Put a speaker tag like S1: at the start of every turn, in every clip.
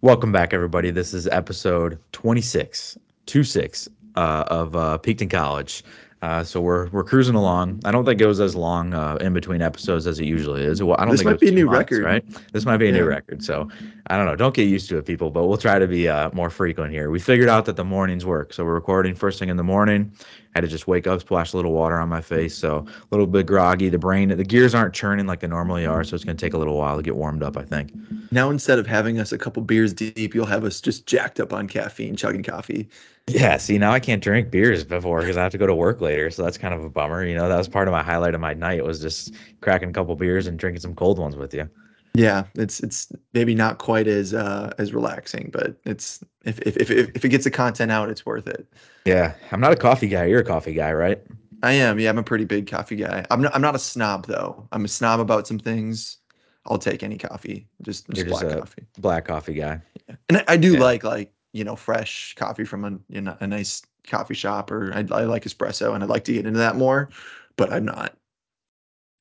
S1: Welcome back, everybody. This is episode 26, 26 uh, of uh, Peaked in College. Uh, so we're we're cruising along. I don't think it was as long uh, in between episodes as it usually is. Well, I don't
S2: This
S1: think
S2: might be a new
S1: months,
S2: record.
S1: right? This might be a new record. So I don't know. Don't get used to it, people. But we'll try to be uh, more frequent here. We figured out that the mornings work, so we're recording first thing in the morning. Had to just wake up, splash a little water on my face, so a little bit groggy. The brain, the gears aren't churning like they normally are, so it's gonna take a little while to get warmed up. I think.
S2: Now instead of having us a couple beers deep, you'll have us just jacked up on caffeine, chugging coffee.
S1: Yeah, see, now I can't drink beers before because I have to go to work later. So that's kind of a bummer. You know, that was part of my highlight of my night was just cracking a couple beers and drinking some cold ones with you.
S2: Yeah, it's it's maybe not quite as uh as relaxing, but it's if if if if it gets the content out, it's worth it.
S1: Yeah, I'm not a coffee guy. You're a coffee guy, right?
S2: I am, yeah, I'm a pretty big coffee guy. I'm not I'm not a snob though. I'm a snob about some things. I'll take any coffee, just
S1: You're
S2: just
S1: just
S2: black
S1: a
S2: coffee.
S1: black coffee guy.
S2: And I, I do
S1: Yeah.
S2: like like you know fresh coffee from a you know a nice coffee shop, or I, I like espresso, and I'd like to get into that more, but I'm not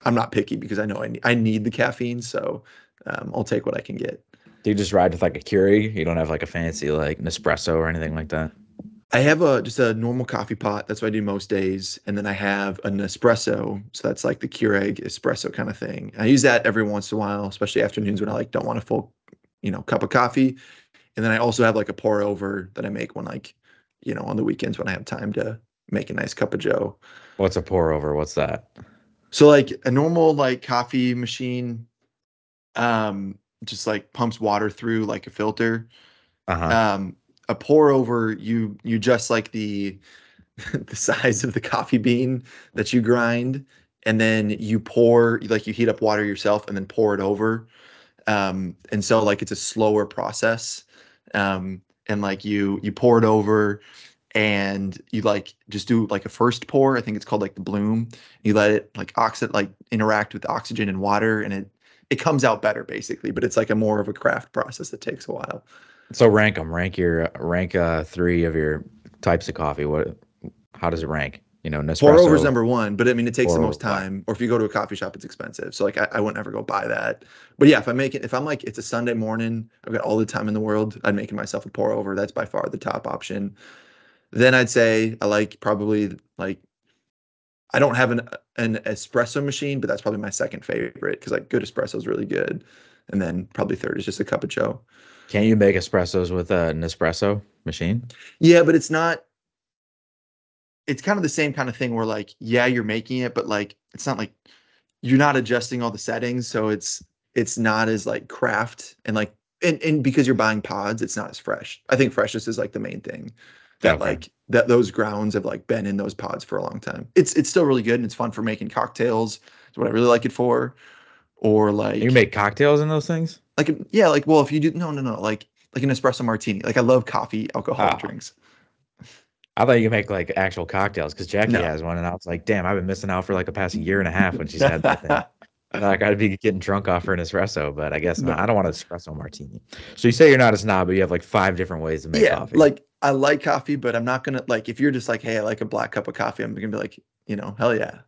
S2: I'm not picky because I know I need, I need the caffeine, so um, I'll take what I can get.
S1: Do you just ride with like a Keurig? You don't have like a fancy like Nespresso or anything like that?
S2: I have a just a normal coffee pot. That's what I do most days, and then I have an espresso. So that's like the Keurig espresso kind of thing. I use that every once in a while, especially afternoons when I like don't want a full, you know, cup of coffee. And then I also have like a pour over that I make when like, you know, on the weekends when I have time to make a nice cup of Joe.
S1: What's a pour over? What's that?
S2: So like a normal like coffee machine, um, just like pumps water through like a filter.
S1: Uh-huh.
S2: Um, a pour over, you you just like the the size of the coffee bean that you grind, and then you pour like you heat up water yourself and then pour it over. Um, and so like it's a slower process. Um, and like you you pour it over and you like just do like a first pour. I think it's called like the bloom. You let it like oxid like interact with oxygen and water and it it comes out better basically, but it's like a more of a craft process that takes a while.
S1: So rank them. Rank your rank uh three of your types of coffee. What how does it rank? You know,
S2: Pour over is number one, but I mean, it takes the most time. Or if you go to a coffee shop, it's expensive. So like, I, I wouldn't ever go buy that. But yeah, if I make it, if I'm like, it's a Sunday morning, I've got all the time in the world, I'd make myself a pour over. That's by far the top option. Then I'd say I like probably like I don't have an an espresso machine, but that's probably my second favorite because like good espresso is really good. And then probably third is just a cup of Joe.
S1: Can't you make espressos with uh, a Nespresso machine?
S2: Yeah, but it's not. It's kind of the same kind of thing where like, yeah, you're making it, but like, it's not like you're not adjusting all the settings, so it's it's not as like craft and like and and because you're buying pods, it's not as fresh. I think freshness is like the main thing that
S1: Okay.
S2: like that those grounds have like been in those pods for a long time. It's it's still really good and it's fun for making cocktails. It's what I really like it for. Or like
S1: You make cocktails in those things?
S2: like um, yeah, like well, if you do no no no like like an espresso martini. Like I love coffee alcoholic
S1: Oh.
S2: drinks.
S1: I thought you could make like actual cocktails because Jackie
S2: No.
S1: has one, and I was like, damn, I've been missing out for like the past year and a half when she's had that thing. I thought I gotta be getting drunk off for an espresso, but I guess not. I don't want an espresso martini. So you say you're not a snob, but you have like five different ways to make
S2: yeah,
S1: coffee.
S2: like I like coffee, but I'm not gonna like if you're just like, hey, I like a black cup of coffee. I'm gonna be like, you know, hell yeah.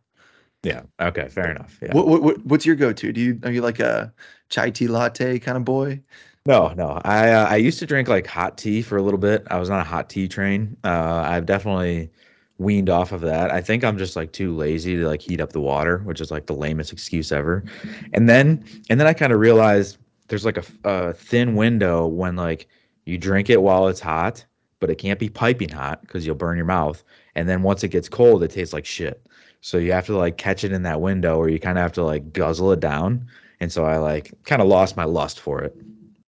S1: yeah, okay, fair enough. Yeah.
S2: What, what what what's your go-to? Do you are you like a chai tea latte kind of boy?
S1: No, no. I uh, I used to drink like hot tea for a little bit. I was on a hot tea train. Uh, I've definitely weaned off of that. I think I'm just like too lazy to like heat up the water, which is like the lamest excuse ever. And then and then I kind of realized there's like a thin window when like you drink it while it's hot, but it can't be piping hot because you'll burn your mouth. And then once it gets cold, it tastes like shit. So you have to like catch it in that window, or you kind of have to like guzzle it down. And so I like kind of lost my lust for it.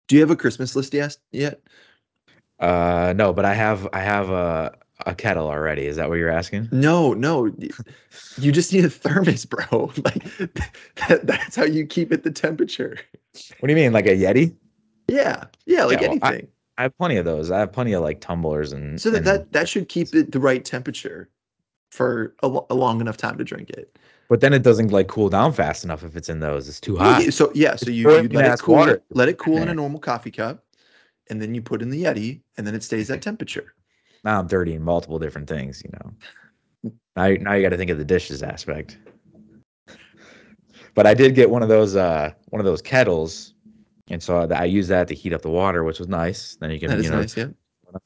S2: Do you have a Christmas list yet? Yet?
S1: Uh, no, but I have I have a a kettle already. Is that what you're asking?
S2: No, no. You just need a thermos, bro. Like that, that's how you keep it the temperature.
S1: What do you mean, like a Yeti?
S2: Yeah, yeah, like
S1: Yeah, well,
S2: anything.
S1: I have plenty of those. I have plenty of like tumblers and
S2: So that,
S1: and
S2: that that should keep it the right temperature for a, a long enough time to drink it.
S1: but then it doesn't like cool down fast enough if it's in those. It's too hot.
S2: So yeah, so you, you let it cool,
S1: water.
S2: let it cool in a normal coffee cup, and then you put in the Yeti, and then it stays that temperature.
S1: Now I'm dirty in multiple different things, you know. Now, now you got to think of the dishes aspect. But I did get one of those uh one of those kettles And so I use that to heat up the water, which was nice. Then you
S2: That
S1: can, you know,
S2: nice. Yeah.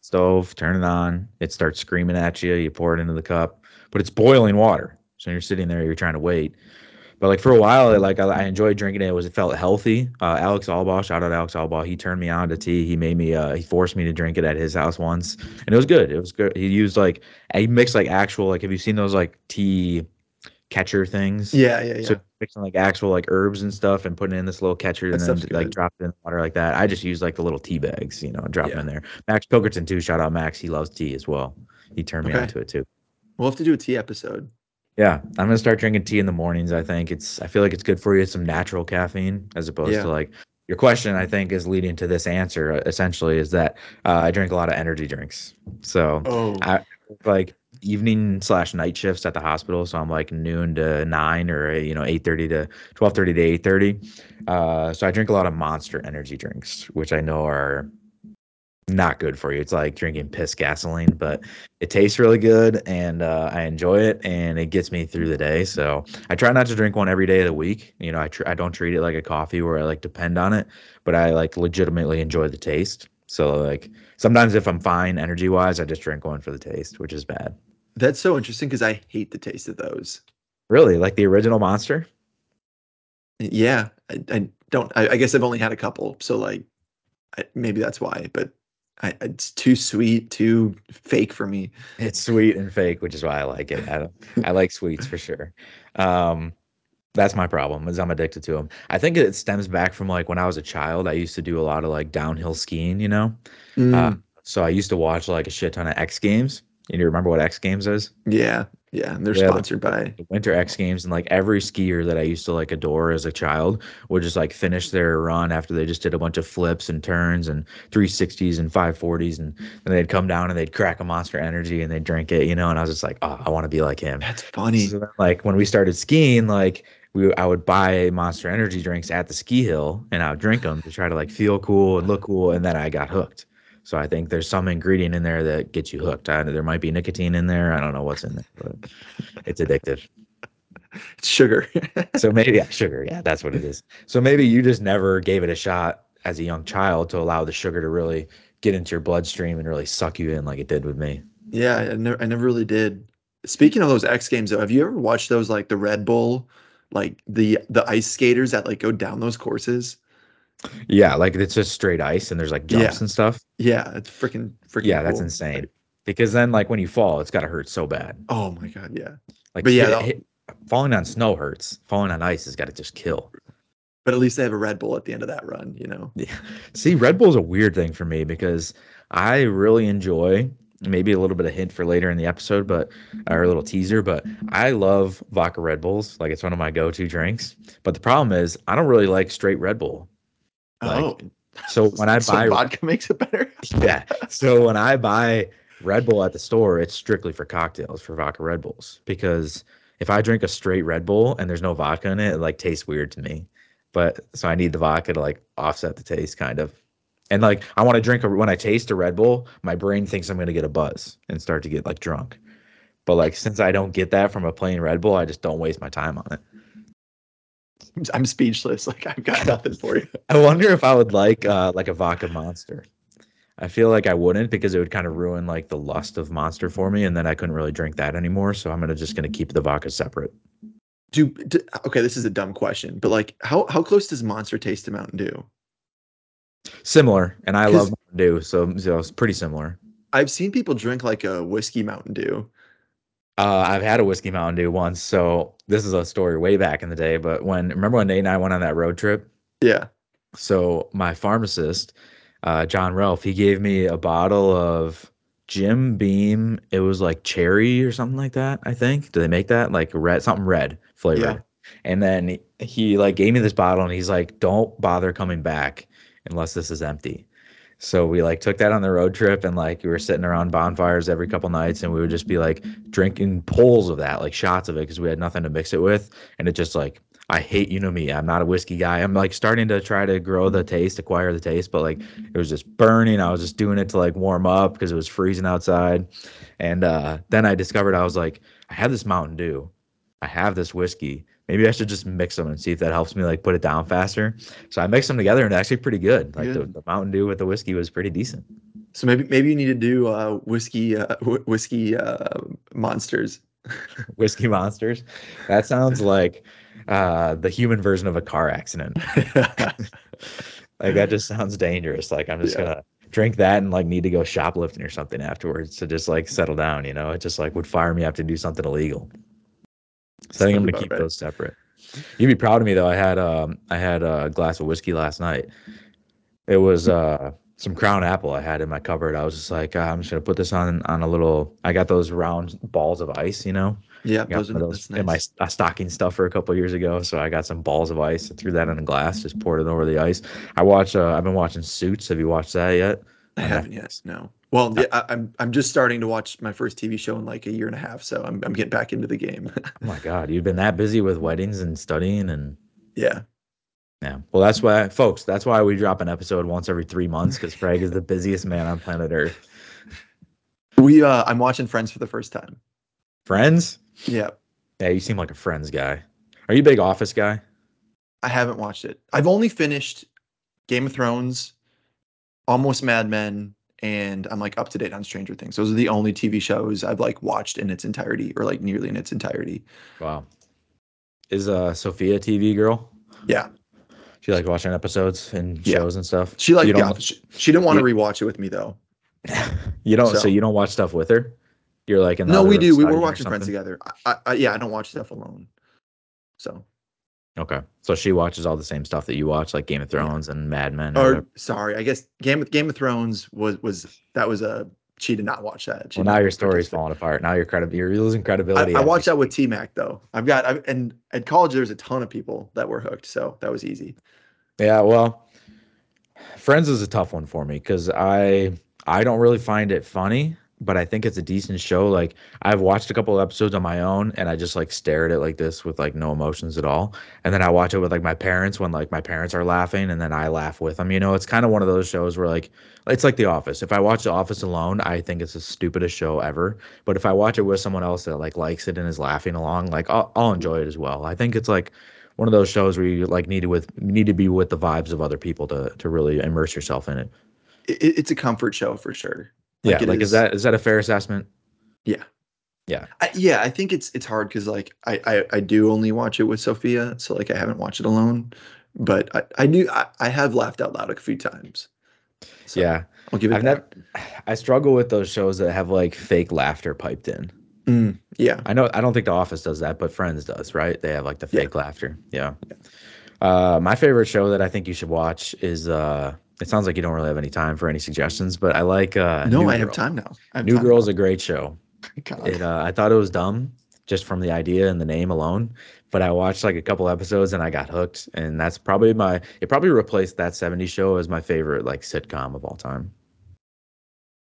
S1: stove, turn it on, it starts screaming at you, you pour it into the cup, but it's boiling water. So you're sitting there, you're trying to wait. But like for a while, like I, I enjoyed drinking it. It was it felt healthy. Uh, Alex Albaugh, shout out Alex Albaugh. He turned me on to tea. He made me. Uh, he forced me to drink it at his house once, and it was good. It was good. He used like he mixed like actual like have you seen those like tea catcher things?
S2: Yeah. Yeah.
S1: So
S2: Yeah.
S1: mixing like actual like herbs and stuff and putting in this little catcher
S2: That
S1: and then like drop it in the water like that. I just use like the little tea bags, you know, and drop them in there. Max Pilkerton too. Shout out Max. He loves tea as well. He turned me
S2: Okay.
S1: to it too.
S2: We'll have to do a tea episode.
S1: Yeah, I'm gonna start drinking tea in the mornings. I think it's. I feel like it's good for you. It's some natural caffeine as opposed to like your question. I think is leading to this answer. uh, Essentially, is that uh, I drink a lot of energy drinks. So
S2: Oh,
S1: I like evening slash night shifts at the hospital. So I'm like noon to nine or you know eight thirty to twelve thirty to eight thirty. Uh, so I drink a lot of Monster energy drinks, which I know are not good for you. It's like drinking piss gasoline, but it tastes really good and uh, I enjoy it and it gets me through the day. So I try not to drink one every day of the week. You know, I tr- I don't treat it like a coffee where I like depend on it, but I like legitimately enjoy the taste. So like sometimes if I'm fine energy wise, I just drink one for the taste, which is bad.
S2: That's so interesting because I hate the taste of those.
S1: Really, like the original Monster.
S2: Yeah. I, I don't, I, I guess I've only had a couple. So, like, I, maybe that's why, but I, it's too sweet, too fake for me.
S1: It's sweet and fake, which is why I like it. I I like sweets for sure. Um, That's my problem is I'm addicted to them. I think it stems back from like when I was a child. I used to do a lot of like downhill skiing, you know. Uh,
S2: Mm,
S1: so I used to watch like a shit ton of X Games. And you remember what X Games is?
S2: yeah. Yeah. And they're
S1: Yeah, the,
S2: sponsored by,
S1: the Winter X Games, and like every skier that I used to like adore as a child would just like finish their run after they just did a bunch of flips and turns and 360s and 540s, and then they'd come down and they'd crack a Monster Energy and they'd drink it, you know. And I was just like, oh, I want to be like him.
S2: that's funny.
S1: So then, like when we started skiing, like we I would buy Monster Energy drinks at the ski hill and I would drink them to try to like feel cool and look cool, and then I got hooked. So I think there's some ingredient in there that gets you hooked. I, there might be nicotine in there. I don't know what's in there, but it's addictive.
S2: It's sugar.
S1: So maybe yeah, sugar. Yeah, that's what it is. So maybe you just never gave it a shot as a young child to allow the sugar to really get into your bloodstream and really suck you in like it did with me.
S2: Yeah. I never, I never really did. Speaking of those X Games, though, have you ever watched those, like the Red Bull, like the the ice skaters that like go down those courses?
S1: Yeah, like it's just straight ice and there's like jumps
S2: Yeah.
S1: and stuff.
S2: Yeah. It's freaking, freaking
S1: Yeah, that's
S2: cool.
S1: insane.
S2: Like,
S1: Because then like when you fall, it's got to hurt so bad.
S2: oh my God. Yeah.
S1: Like
S2: But yeah,
S1: hit, hit, falling on snow hurts. Falling on ice has got to just kill.
S2: but at least they have a Red Bull at the end of that run, you know?
S1: Yeah. See, Red Bull's a weird thing for me because I really enjoy maybe a little bit of hint for later in the episode, but or a little teaser, but I love vodka Red Bulls. Like it's one of my go-to drinks. But the problem is I don't really like straight Red Bull. Like
S2: Oh.
S1: so when I
S2: So
S1: buy
S2: vodka makes it better?
S1: yeah. So when I buy Red Bull at the store, it's strictly for cocktails for vodka Red Bulls because if I drink a straight Red Bull and there's no vodka in it, it like tastes weird to me. But so I need the vodka to like offset the taste kind of. And like I want to drink a, when I taste a Red Bull, my brain thinks I'm going to get a buzz and start to get like drunk. But like since I don't get that from a plain Red Bull, I just don't waste my time on it.
S2: I'm, speechless. Like I've got nothing for you.
S1: I wonder if I would like uh like a vodka monster. I feel like I wouldn't because it would kind of ruin like the lust of monster for me and then I couldn't really drink that anymore, so I'm gonna just gonna keep the vodka separate.
S2: Do, do okay, this is a dumb question, but like how how close does Monster taste to Mountain Dew?
S1: Similar, and I love Mountain Dew, so, so it's pretty similar.
S2: I've seen people drink like a whiskey Mountain Dew.
S1: Uh, I've had a whiskey Mountain Dew once, so this is a story way back in the day. But when remember when Nate and I went on that road trip?
S2: Yeah.
S1: So my pharmacist, uh, John Ralph, he gave me a bottle of Jim Beam. It was like cherry or something like that. I think. Do they make that like red something red flavored?
S2: Yeah.
S1: And then he, he like gave me this bottle and he's like, "Don't bother coming back unless this is empty." So we like took that on the road trip and like we were sitting around bonfires every couple nights and we would just be like drinking pulls of that, like shots of it because we had nothing to mix it with. And it just like I hate you know me. I'm not a whiskey guy. I'm like starting to try to grow the taste, acquire the taste, but like it was just burning. I was just doing it to like warm up because it was freezing outside. And uh then I discovered I was like, I have this Mountain Dew. I have this whiskey. Maybe I should just mix them and see if that helps me like put it down faster. So I mixed them together and actually pretty good. Like the, the Mountain Dew with the whiskey was pretty decent.
S2: So maybe maybe you need to do uh, whiskey uh, wh- whiskey uh, monsters.
S1: Whiskey Monsters. That sounds like uh, the human version of a car accident. Like that just sounds dangerous. Like I'm just
S2: Yeah.
S1: gonna drink that and like need to go shoplifting or something afterwards to just like settle down. You know, it just like would fire me up to do something illegal. So I think I'm gonna keep
S2: right.
S1: those separate. You'd be proud of me though. I had um I had a glass of whiskey last night. It was uh some Crown Apple I had in my cupboard. I was just like, ah, I'm just gonna put this on on a little. I got those round balls of ice, you know.
S2: Yeah, those are
S1: those in my
S2: nice.
S1: uh, stocking stuffer a couple years ago. So I got some balls of ice. I threw that in a glass, just poured it over the ice. I watch. Uh, I've been watching Suits. Have you watched that yet?
S2: I
S1: On
S2: haven't yet. No. Well,
S1: No.
S2: yeah, I, I'm I'm just starting to watch my first TV show in like a year and a half, so I'm I'm getting back into the game.
S1: Oh my God, you've been that busy with weddings and studying and
S2: yeah.
S1: yeah. Well, that's why, folks. That's why we drop an episode once every three months because Craig is the busiest man on planet Earth.
S2: We uh I'm watching Friends for the first time.
S1: Friends?
S2: Yeah.
S1: Yeah, you seem like a Friends guy. Are you a big Office guy?
S2: I haven't watched it. I've only finished Game of Thrones, almost Mad Men, and I'm like up to date on Stranger Things. Those are the only TV shows I've like watched in its entirety or like nearly in its entirety.
S1: Wow. Is uh Sophia a TV girl?
S2: Yeah.
S1: She like watching episodes and
S2: Yeah.
S1: shows and stuff.
S2: She liked
S1: you
S2: The
S1: don't.
S2: She, she didn't want to rewatch it with me though.
S1: You don't. So,
S2: So-
S1: you don't watch stuff with her. You're like in the
S2: No, we do. We were watching Friends together. I, I, yeah, I don't watch stuff alone. So,
S1: Okay, so she watches all the same stuff that you watch, like Game of Thrones and Mad Men. Or,
S2: or sorry, I guess Game of Game of Thrones was was that was a she did not watch that. She
S1: well, now your story's falling apart. Now you're credi- You're losing credibility.
S2: I
S1: we
S2: watched that with. T Mac though. I've got I, and at college there's a ton of people that were hooked, so that was easy.
S1: Yeah, well, Friends is a tough one for me because I I don't really find it funny, but I think it's a decent show. Like I've watched a couple episodes on my own, and I just like stare at it like this with like no emotions at all. And then I watch it with like my parents when like my parents are laughing, and then I laugh with them. You know, it's kind of one of those shows where like it's like The Office. If I watch The Office alone, I think it's the stupidest show ever. But if I watch it with someone else that like likes it and is laughing along, like I'll, I'll enjoy it as well. I think it's like one of those shows where you like need to with need to be with the vibes of other people to to really immerse yourself in it-
S2: it's a comfort show for sure.
S1: Yeah, like is that is that a fair assessment?
S2: Yeah.
S1: Yeah.
S2: I, yeah, I think it's it's hard because like I, I I do only watch it with Sophia, so like I haven't watched it alone. But I, I do I, I have laughed out loud a few times. So
S1: yeah,
S2: I'll give it
S1: I've never. I struggle with those shows that have like fake laughter piped in.
S2: Mm, yeah.
S1: I know I don't think The Office does that, but Friends does, right? They have like the
S2: Yeah.
S1: fake laughter. Yeah. Uh, my favorite show that I think you should watch is. uh It sounds like you don't really have any time for any suggestions, but I like. uh
S2: no,
S1: New
S2: I have time now. Have
S1: New
S2: time
S1: Girl's
S2: now.
S1: a great show. It, uh, I thought it was dumb just from the idea and the name alone, but I watched like a couple episodes and I got hooked, and that's probably my. It probably replaced that '70s show as my favorite like sitcom of all time.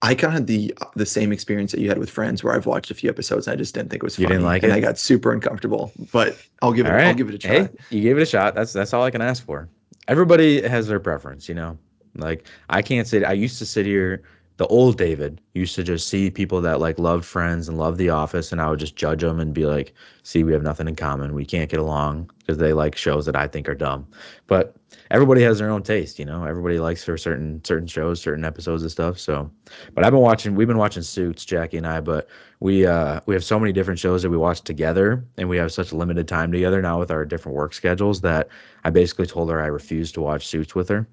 S2: I kind of had the the same experience that you had with Friends, where I've watched a few episodes and I just didn't think it was
S1: You didn't like
S2: and
S1: it?
S2: I got super uncomfortable. But I'll give it
S1: All
S2: I'll give it a try.
S1: hey, you gave it a shot. That's that's all I can ask for. Everybody has their preference, you know. Like I can't sit. I used to sit here. The old David used to just see people that like loved Friends and loved The Office, and I would just judge them and be like, "See, we have nothing in common. We can't get along because they like shows that I think are dumb." But everybody has their own taste, you know. Everybody likes for certain certain shows, certain episodes and stuff. So, but I've been watching. We've been watching Suits, Jackie and I. But we uh we have so many different shows that we watch together, and we have such limited time together now with our different work schedules that I basically told her I refuse to watch Suits with her.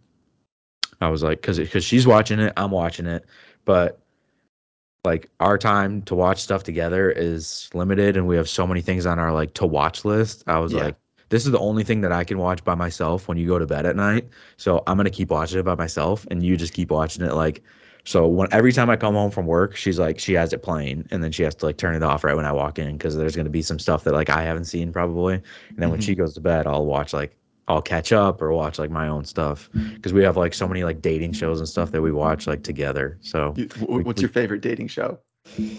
S1: I was like, because because she's watching it, I'm watching it, but like our time to watch stuff together is limited, and we have so many things on our like to watch list. I was
S2: Yeah.
S1: like, this is the only thing that I can watch by myself when you go to bed at night. So I'm gonna keep watching it by myself, and you just keep watching it like. So when every time I come home from work, she's like she has it playing, and then she has to like turn it off right when I walk in because there's gonna be some stuff that like I haven't seen probably, and then when
S2: Mhm.
S1: she goes to bed, I'll watch like I'll catch up or watch like my own stuff because we have like so many like dating shows and stuff that we watch like together. So
S2: You- wh-
S1: we-
S2: what's
S1: we-
S2: your favorite dating show?
S1: favorite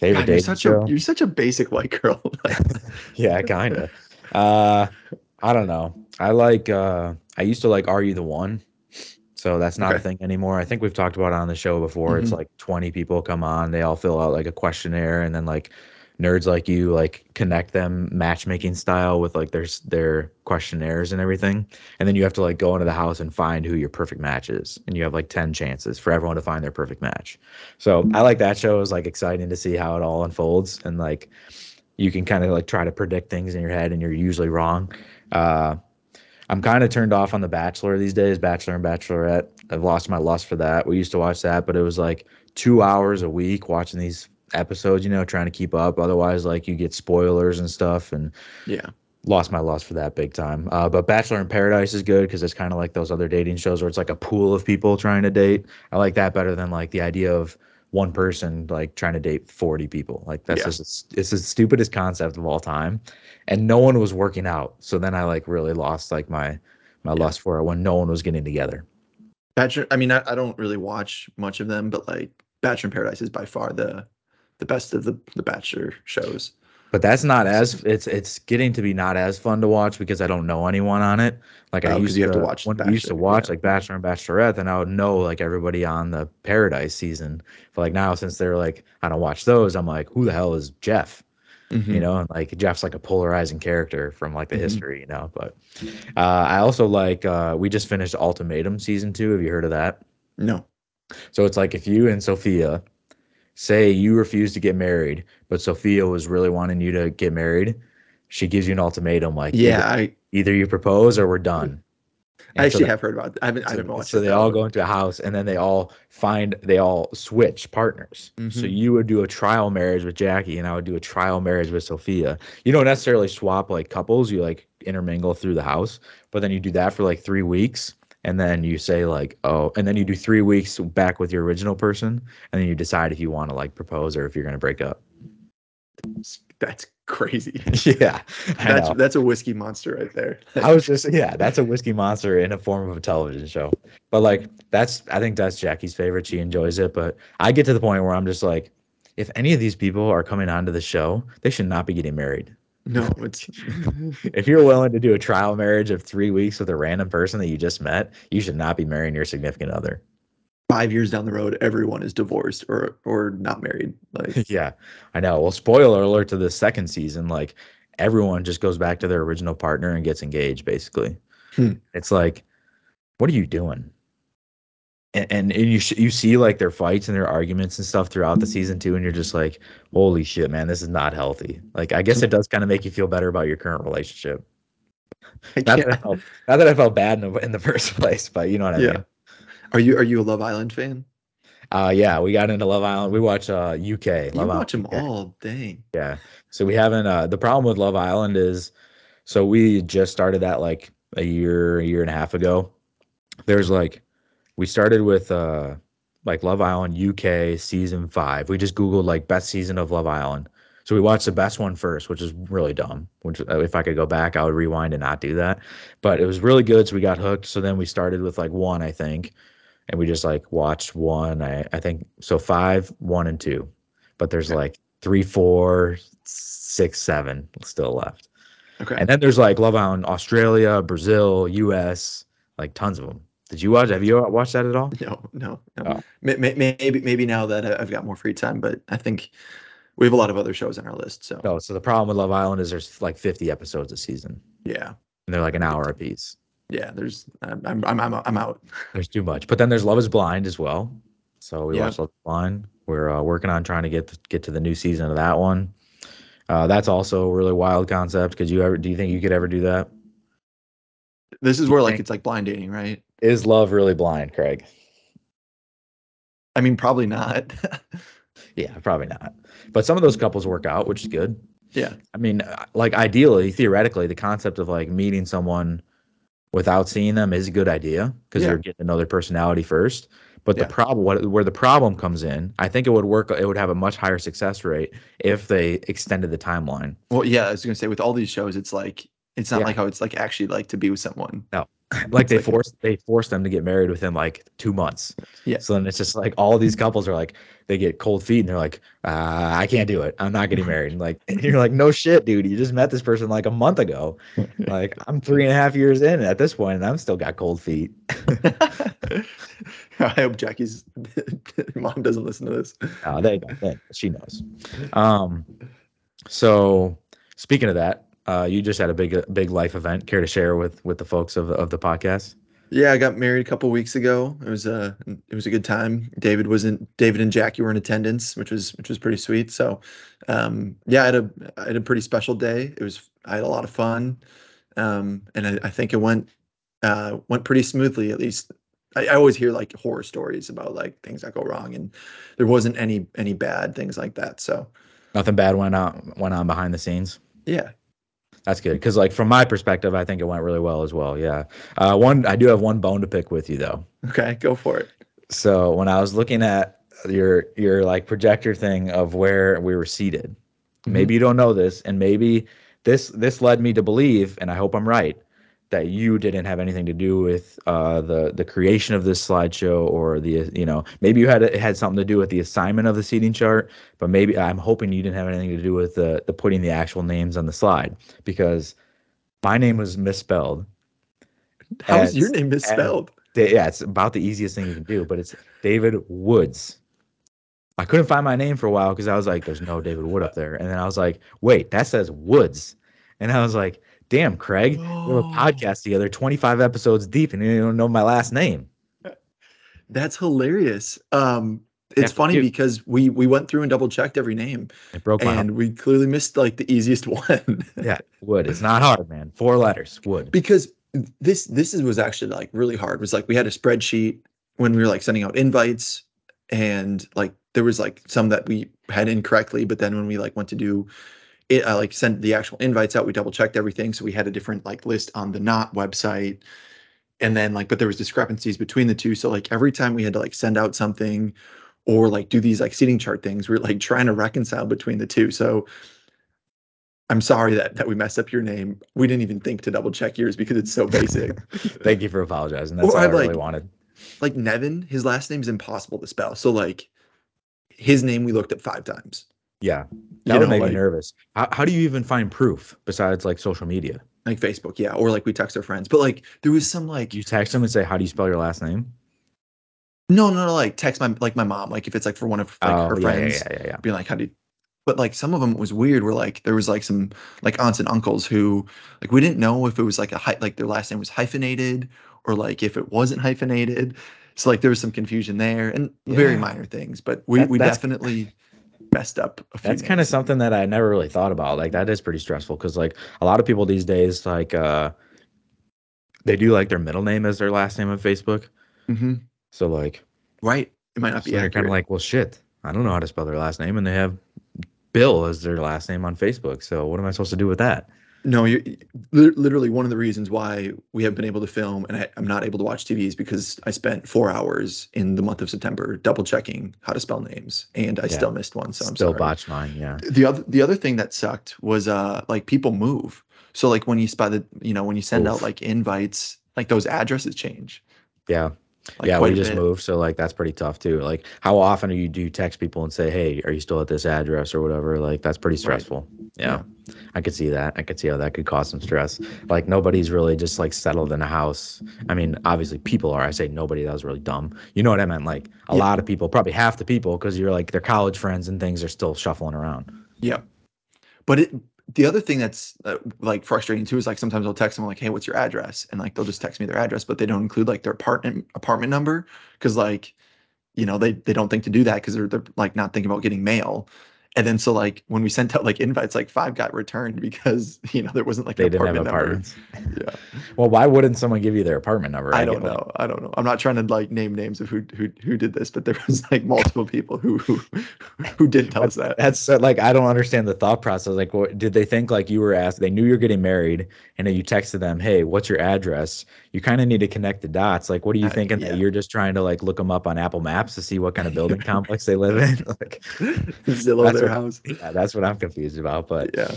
S2: God, you're
S1: dating
S2: such
S1: show?
S2: a you're such a basic white girl.
S1: yeah, kind of. Uh, I don't know. I like. Uh, I used to like Are You the One? So that's not a thing anymore. I think we've talked about on the show before. It's
S2: Mhm.
S1: like 20 people come on. They all fill out like a questionnaire, and then like nerds like you like connect them matchmaking style with like their their questionnaires and everything, and then you have to like go into the house and find who your perfect match is, and you have like ten chances for everyone to find their perfect match. So I like that show. It's like exciting to see how it all unfolds and like you can kind of like try to predict things in your head and you're usually wrong. Uh, I'm kind of turned off on The Bachelor these days, Bachelor and Bachelorette. I've lost my lust for that. We used to watch that, but it was like two hours a week watching these episodes, you know, trying to keep up. Otherwise, like you get spoilers and stuff, and
S2: Yeah.
S1: lost my lust for that big time. Uh, but Bachelor in Paradise is good because it's kind of like those other dating shows where it's like a pool of people trying to date. I like that better than like the idea of one person like trying to date 40 people. Like that's
S2: Yeah.
S1: just it's the stupidest concept of all time. And no one was working out. So then I like really lost like my my
S2: Yeah.
S1: lust for it when no one was getting together.
S2: Bachelor I mean, I, I don't really watch much of them, but like Bachelor in Paradise is by far the the best of the the Bachelor shows.
S1: But that's not as it's it's getting to be not as fun to watch because I don't know anyone on it. Like I
S2: Oh, 'cause
S1: used
S2: you have to
S1: to
S2: watch
S1: when we used to watch
S2: yeah.
S1: like Bachelor and Bachelorette, and I would know like everybody on the Paradise season. But like now since they're like I don't watch those, I'm like, who the hell is Jeff? You
S2: Mhm.
S1: know, and like Jeff's like a polarizing character from like the
S2: Mhm.
S1: history, you know. But uh, I also like uh, we just finished Ultimatum season two. Have you heard of that?
S2: No.
S1: So it's like if you and Sophia say you refuse to get married, but Sophia was really wanting you to get married, she gives you an ultimatum like
S2: Yeah,
S1: either,
S2: I
S1: either you propose or we're done.
S2: I
S1: And so
S2: actually
S1: that-
S2: have heard about I haven't I
S1: so,
S2: haven't watched
S1: so they all go into a house and then they all find they all switch partners. So
S2: Mhm.
S1: you would do a trial marriage with Jackie and I would do a trial marriage with Sophia. You don't necessarily swap like couples, you like intermingle through the house, but then you do that for like 3 weeks and then you say like, "Oh," and then you do 3 weeks back with your original person and then you decide if you want to like propose or if you're going to break up.
S2: That's crazy.
S1: yeah.
S2: That's that's a whiskey monster right there.
S1: I was just yeah, that's a whiskey monster in a form of a television show. But like that's I think that's Jackie's favorite. She enjoys it. But I get to the point where I'm just like, if any of these people are coming onto the show, they should not be getting married.
S2: No, it's
S1: If you're willing to do a trial marriage of three weeks with a random person that you just met, you should not be marrying your significant other.
S2: five years down the road, everyone is divorced or or not married. Like
S1: yeah, I know. Well, spoiler alert to the second season, like everyone just goes back to their original partner and gets engaged, basically.
S2: Hmm.
S1: It's like, what are you doing? And, and, and you sh- you see like their fights and their arguments and stuff throughout the season too, and you're just like, holy shit, man, this is not healthy. Like, I guess it does kind of make you feel better about your current relationship.
S2: I
S1: Not that I felt, not that I felt bad in the, in the first place, but you know what I
S2: Yeah.
S1: mean.
S2: Are you are you a Love Island fan?
S1: Uh, yeah, we got into Love Island. We watch uh UK.
S2: You
S1: Love
S2: watch them
S1: Island UK.
S2: all, dang.
S1: Yeah. So we haven't uh the problem with Love Island is so we just started that like a year, a year and a half ago. There's like we started with uh like Love Island UK season 5. We just googled like best season of Love Island. So we watched the best one first, which is really dumb. Which uh, if I could go back, I would rewind and not do that. But it was really good, so we got hooked. So then we started with like one, I think, and we just like watched one. I I think so five, one, and two. But there's
S2: Okay.
S1: like three, four, six, seven still left.
S2: Okay.
S1: And then there's like Love Island Australia, Brazil, US, like tons of them. Did you watch? Have you watched that at all?
S2: no, no, no.
S1: Oh.
S2: May- may- Maybe maybe now that I've got more free time, but I think we have a lot of other shows on our list. So
S1: No. So the problem with Love Island is there's like 50 episodes a season,
S2: yeah,
S1: and they're like an hour a piece.
S2: yeah. There's I'm I'm I'm, I'm I'm out.
S1: There's too much. But then there's Love Is Blind as well. So we
S2: Yeah.
S1: watched Love Is Blind. We're uh, working on trying to get to, get to the new season of that one. Uh, that's also a really wild concept. Could you ever? Do you think you could ever do that?
S2: This is where like it's like blind dating, right?
S1: Is love really blind, Craig?
S2: I mean, probably not.
S1: Yeah, probably not. But some of those couples work out, which is good.
S2: yeah,
S1: I mean, uh, like ideally, theoretically, the concept of like meeting someone without seeing them is a good idea because
S2: Yeah.
S1: you're getting to know their personality first. But
S2: Yeah.
S1: the problem, what where the problem comes in, I think it would work. It would have a much higher success rate if they extended the timeline.
S2: well, yeah. I was gonna say with all these shows, it's like it's not
S1: Yeah.
S2: like how it's like actually like to be with someone.
S1: like they
S2: like-
S1: forced they forced them to get married within like two months.
S2: Yeah.
S1: So then it's just like all these couples are like they get cold feet and they're like, uh, I can't do it. I'm not getting married. And like and you're like, no shit, dude. You just met this person like a month ago. Like I'm three and a half years in at this point, and I'm still got cold feet.
S2: I hope Jackie's mom doesn't listen to this.
S1: Uh, they, they she knows. Um, So speaking of that, uh, you just had a big big life event. Care to share with with the folks of the, of the podcast?
S2: Yeah, I got married a couple weeks ago. It was a it was a good time. David wasn't David and Jackie were in attendance, which was which was pretty sweet. So, um, yeah, I had a I had a pretty special day. It was I had a lot of fun, um, and I, I think it went uh, went pretty smoothly. At least I, I always hear like horror stories about like things that go wrong, and there wasn't any any bad things like that. So,
S1: Nothing bad went on went on behind the scenes.
S2: yeah,
S1: That's good because, like, from my perspective, I think it went really well as well. Yeah. Uh, one, I do have one bone to pick with you though.
S2: okay, go for it.
S1: So when I was looking at your your like projector thing of where we were seated,
S2: Mhm.
S1: maybe you don't know this, and maybe this this led me to believe, and I hope I'm right, that you didn't have anything to do with uh, the the creation of this slideshow or the you know maybe you had it had something to do with the assignment of the seating chart, but maybe I'm hoping you didn't have anything to do with the the putting the actual names on the slide because my name was misspelled.
S2: How is your name misspelled?
S1: Yeah, it's about the easiest thing you can do, but it's David Woods. I couldn't find my name for a while because I was like, there's no David Wood up there. And then I was like, wait, that says Woods. And I was like, damn, Craig, we have a
S2: Oh.
S1: podcast together, 25 episodes deep, and you don't know my last name.
S2: That's hilarious. Um, it's funny because we we went through and double checked every name,
S1: It broke my heart.
S2: and we clearly missed like the easiest one.
S1: Yeah, Wood. It's not hard, man. Four letters, Wood.
S2: because this this is, was actually like really hard. It was like we had a spreadsheet when we were like sending out invites, and like there was like some that we had incorrectly, but then when we like went to do it, uh, like send the actual invites out, we double checked everything, so we had a different like list on the not website. And then like, but there was discrepancies between the two. So like every time we had to like send out something or like do these like seating chart things, we are like trying to reconcile between the two. So I'm sorry that that we messed up your name. We didn't even think to double check yours because it's so basic.
S1: Thank you for apologizing. That's
S2: Or
S1: all I
S2: I'd
S1: really
S2: like-
S1: wanted.
S2: like Nevin, his last name's impossible to spell. So like his name we looked at five times.
S1: Yeah,
S2: You
S1: that would
S2: know,
S1: make
S2: like,
S1: me nervous. How, how do you even find proof besides like social media?
S2: like Facebook, yeah. Or like we text our friends. But like there was some like
S1: You text them and say, how do you spell your last name?
S2: no, no, no, like text my like my mom. Like if it's like for one of like oh, her
S1: Oh, yeah,
S2: friends.
S1: yeah, yeah, yeah, yeah.
S2: being like, how do you but like some of them was weird where like there was like some like aunts and uncles who like we didn't know if it was like a hy- like their last name was hyphenated or like if it wasn't hyphenated so like there was some confusion there and very minor things but we
S1: That-
S2: we definitely messed up a few
S1: That's kind of something that I never really thought about. Like that is pretty stressful because like a lot of people these days, like uh they do like their middle name as their last name on Facebook.
S2: Mhm.
S1: So like
S2: right it might not
S1: so
S2: be
S1: they're kind of like, well shit, I don't know how to spell their last name and they have Bill as their last name on Facebook. So what am I supposed to do with that?
S2: No you're literally one of the reasons why we have been able to film and I, i'm not able to watch tv is because i spent four hours in the month of september double checking how to spell names and i
S1: Yeah.
S2: still missed one so i'm
S1: Still
S2: sorry
S1: botched mine, yeah.
S2: the other the other thing that sucked was uh like people move so like when you spot the you know when you send
S1: Oof.
S2: out like invites like those addresses change
S1: Yeah.
S2: like
S1: yeah, we just
S2: bit.
S1: moved, so like that's pretty tough too. Like, how often do you do you text people and say, "Hey, are you still at this address or whatever?" Like, that's pretty stressful. Yeah. I could see that. I could see how that could cause some stress. Like, nobody's really just like settled in a house. I mean, obviously, people are. I say nobody. That was really dumb. You know what I meant? Like, a
S2: Yeah.
S1: lot of people, probably half the people, because you're like their college friends and things are still shuffling around.
S2: yeah but it the other thing that's uh, like frustrating too is like sometimes i'll text them like hey what's your address and like they'll just text me their address but they don't include like their apartment apartment number because like you know they they don't think to do that because they're, they're like not thinking about getting mail and then so like when we sent out like invites like five got returned because you know there wasn't like
S1: They
S2: an
S1: didn't have
S2: apartment number
S1: apartments.
S2: yeah
S1: Well, why wouldn't someone give you their apartment number?
S2: I
S1: get,
S2: don't
S1: like-
S2: know. I don't know. I'm not trying to like name names of who who who did this, but there was like multiple people who who who did tell us that.
S1: That's uh, like I don't understand the thought process. Like, what did they think? Like you were asked, they knew you're getting married, and then you texted them, "Hey, what's your address?" You kind of need to connect the dots. Like, what are you
S2: Uh,
S1: thinking
S2: yeah.
S1: that you're just trying to like look them up on Apple Maps to see what kind of building complex they live in? Like,
S2: Zillow their
S1: what-
S2: house.
S1: yeah, that's what I'm confused about. But
S2: Yeah.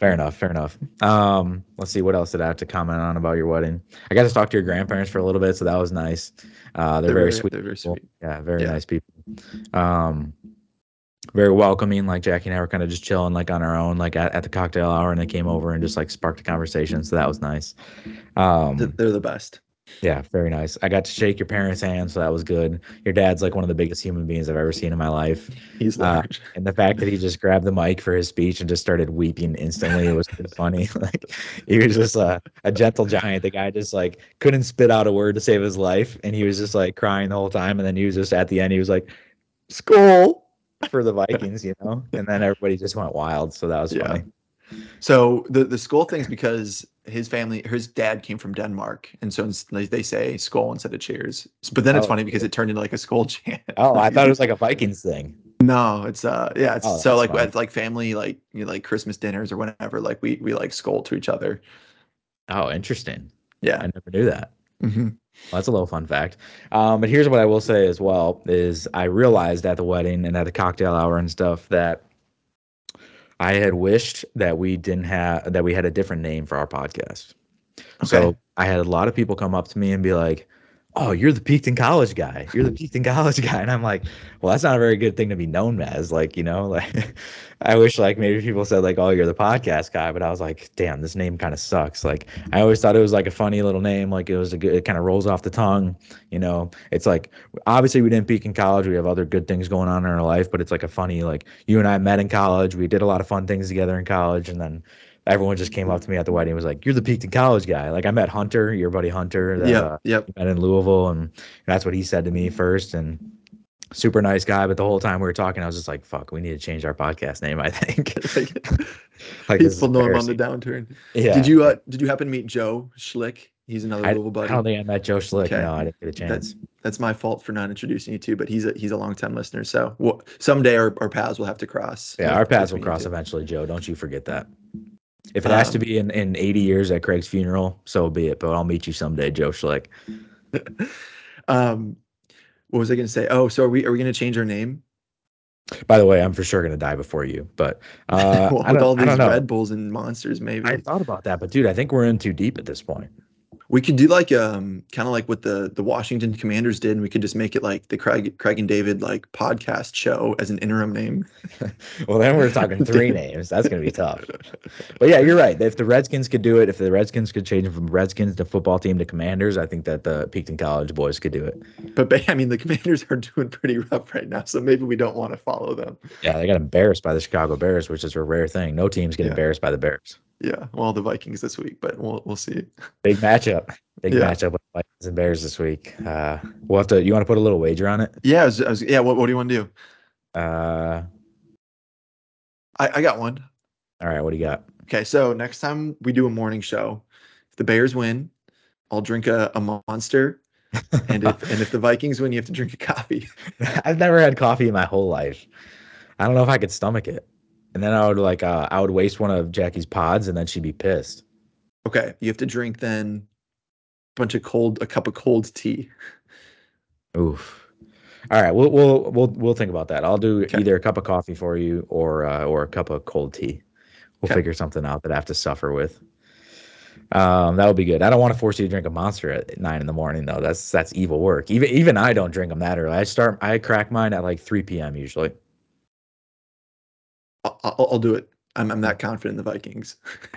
S1: fair enough, fair enough. Um, let's see what else did I have to comment on about your wedding. I got to talk to your grandparents for a little bit, so that was nice. Uh, they're, very sweet.
S2: They're very sweet.
S1: Yeah, very
S2: Yeah.
S1: nice people. Um, very welcoming. Like Jackie and I were kind of just chilling, like on our own, like at, at the cocktail hour, and they came over and just like sparked a conversation. So that was nice. Um,
S2: They're the best.
S1: Yeah, very nice. I got to shake your parents' hand, so that was good. Your dad's like one of the biggest human beings I've ever seen in my life.
S2: He's
S1: Uh,
S2: large.
S1: and the fact that he just grabbed the mic for his speech and just started weeping instantly, it was funny. Like he was just a, a gentle giant. The guy just like couldn't spit out a word to save his life, and he was just like crying the whole time. And then he was just at the end, he was like, "Skull" for the Vikings, you know. And then everybody just went wild. So that was
S2: Yeah.
S1: funny.
S2: So the the skull thing's because his family, his dad came from Denmark, and so they they say skull instead of cheers. But then it's
S1: Oh,
S2: funny because it turned into like a skull chant.
S1: Oh, I thought it was like a Vikings thing.
S2: no, it's uh yeah, it's
S1: Oh,
S2: so like
S1: fun.
S2: at like family like you know, like Christmas dinners or whatever. like we we like skull to each other.
S1: Oh, interesting.
S2: Yeah.
S1: I never knew that.
S2: hmm
S1: Well, that's a little fun fact. Um, but here's what I will say as well is I realized at the wedding and at the cocktail hour and stuff that I had wished that we didn't have that we had a different name for our podcast.
S2: Okay.
S1: So I had a lot of people come up to me and be like, "Oh, you're the Peaked in College guy. You're the Peaked in College guy." And I'm like, "Well, that's not a very good thing to be known as." Like, you know, like I wish like maybe people said like, "Oh, you're the podcast guy," but I was like, "Damn, this name kind of sucks." Like, I always thought it was like a funny little name. Like it was a good. It kind of rolls off the tongue. You know, it's like obviously we didn't peak in college. We have other good things going on in our life, but it's like a funny like you and I met in college. We did a lot of fun things together in college, and then everyone just came up to me at the wedding and was like, "You're the Peaked in College guy." Like I met Hunter, your buddy Hunter, that
S2: Yep.
S1: uh,
S2: Yep.
S1: met in Louisville, and that's what he said to me first. And super nice guy, but the whole time we were talking, I was just like, "Fuck, we need to change our podcast name." I think. like
S2: People know I'm on the downturn.
S1: Yeah.
S2: Did you uh did you happen to meet Joe Schlick? He's another
S1: I,
S2: Louisville buddy.
S1: I don't think I met Joe Schlick.
S2: Okay.
S1: No, I didn't get a chance.
S2: That's my fault for not introducing you to, but he's a he's a long time listener. So well, someday our, our paths will have to cross.
S1: Yeah, our paths will cross eventually, Joe. Don't you forget that. If it has to
S2: Um,
S1: be in, in 80 years at Craig's funeral, so be it. But I'll meet you someday, Joe Schlick.
S2: um, what was I going to say? Oh, so are we are we going to change our name?
S1: By the way, I'm for sure gonna die before you. But uh,
S2: well, with all these. Red Bulls and monsters, maybe
S1: I thought about that, but dude, I think we're in too deep at this point.
S2: We could do like um kind of like what the the Washington Commanders did, and we could just make it like the Craig Craig and David like podcast show as an interim name.
S1: Well, then we're talking three names. That's gonna be tough. But yeah, you're right. If the Redskins could do it, if the Redskins could change from Redskins to football team to Commanders, I think that the Peaked in College boys could do it.
S2: But I mean, the Commanders are doing pretty rough right now, so maybe we don't want to follow them.
S1: Yeah, they got embarrassed by the Chicago Bears, which is a rare thing. No teams get
S2: Yeah.
S1: embarrassed by the Bears.
S2: Yeah, well, the Vikings this week, but we'll we'll see.
S1: Big matchup. Big
S2: Yeah.
S1: matchup with Vikings and Bears this week. Uh, we'll have to. You want to put a little wager on it?
S2: Yeah, I was, I was, yeah. What what do you want to do?
S1: Uh,
S2: I, I got one.
S1: all right. What do you got?
S2: Okay, so next time we do a morning show, if the Bears win, I'll drink a, a monster, and if and if the Vikings win, you have to drink a coffee.
S1: I've never had coffee in my whole life. I don't know if I could stomach it. And then I would like uh, I would waste one of Jackie's pods, and then she'd be pissed.
S2: Okay, you have to drink then a bunch of cold, a cup of cold tea.
S1: Oof. All right, we'll we'll we'll we'll think about that. I'll do
S2: Okay.
S1: either a cup of coffee for you or uh, or a cup of cold tea. We'll
S2: Okay.
S1: figure something out that I have to suffer with. Um, that would be good. I don't want to force you to drink a monster at nine in the morning though. That's that's evil work. Even even I don't drink them that early. I start I crack mine at like three p.m. usually.
S2: I'll, I'll, do it. I'm I'm that confident in the Vikings.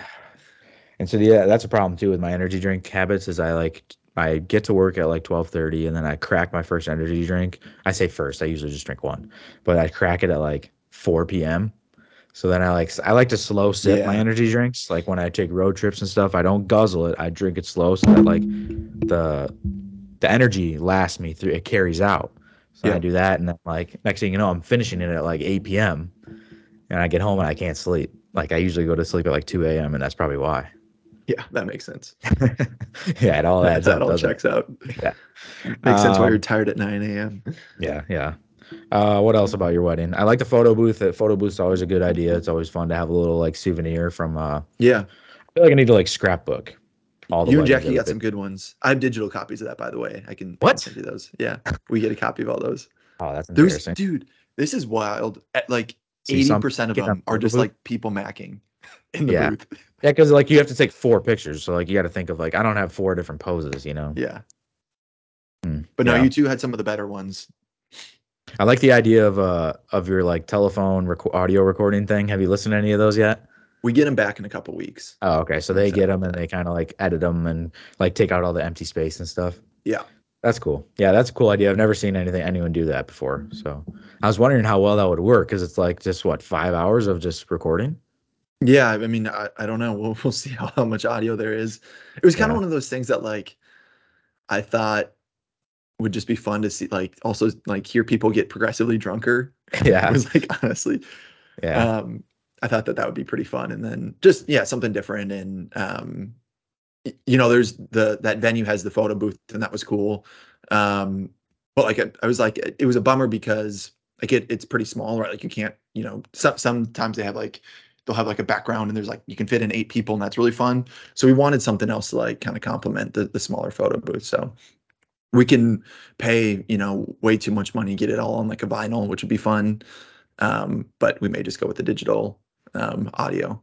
S1: And so yeah, that's a problem too with my energy drink habits. Is I like I get to work at like twelve thirty, and then I crack my first energy drink. I say first. I usually just drink one, but I crack it at like four p.m. So then I like I like to slow sip my energy drinks. Like when I take road trips and stuff, I don't guzzle it. I drink it slow so that like the the energy lasts me through. It carries out. So I do that, and then like next thing you know, I'm finishing it at like eight p.m. And I get home and I can't sleep. Like I usually go to sleep at like two a.m. and that's probably why.
S2: Yeah, that makes sense.
S1: yeah, it all
S2: that
S1: adds
S2: that
S1: up.
S2: all
S1: doesn't it?
S2: checks out.
S1: Yeah.
S2: Makes sense why
S1: Um,
S2: you're tired at 9 a.m.
S1: Yeah, yeah. Uh, what else about your wedding? I like the photo booth. The photo booth's always a good idea. It's always fun to have a little like souvenir from. Uh,
S2: Yeah,
S1: I feel like I need to like scrapbook all the.
S2: you and Jackie got some good ones. I have digital copies of that, by the way. I can,
S1: What?
S2: send you those. Yeah, we get a copy of all those.
S1: Oh, that's
S2: There's, dude, this is wild. At like
S1: Some
S2: 80% of them are just like people macking in the
S1: Yeah.
S2: booth.
S1: Yeah, because like you have to take four pictures, so like you got to think of like I don't have four different poses, you know.
S2: Yeah.
S1: Hmm,
S2: But no, you two had some of the better ones.
S1: I like the idea of uh of your like telephone rec- audio recording thing. Have you listened to any of those yet?
S2: We get them back in a couple weeks.
S1: Oh, okay. So they get them and they kind of like edit them and like take out all the empty space and stuff.
S2: Yeah.
S1: That's cool. Yeah, that's a cool idea. I've never seen anything anyone do that before. So I was wondering how well that would work because it's like just what five hours of just recording.
S2: Yeah, I mean, I, I don't know. We'll we'll see how, how much audio there is. It was kind of
S1: Yeah.
S2: one of those things that like I thought would just be fun to see, like also like hear people get progressively drunker.
S1: Yeah, It
S2: was like honestly,
S1: yeah,
S2: um, I thought that that would be pretty fun, and then just yeah, something different. And um, you know, there's the that venue has the photo booth, and that was cool. Um, but like I, I was like, it was a bummer because like it, it's pretty small, right? Like you can't, you know, some sometimes they have like they'll have like a background and there's like you can fit in eight people and that's really fun. So we wanted something else to like kind of complement the the smaller photo booth. So we can pay, you know, way too much money, get it all on like a vinyl, which would be fun. Um, but we may just go with the digital um audio.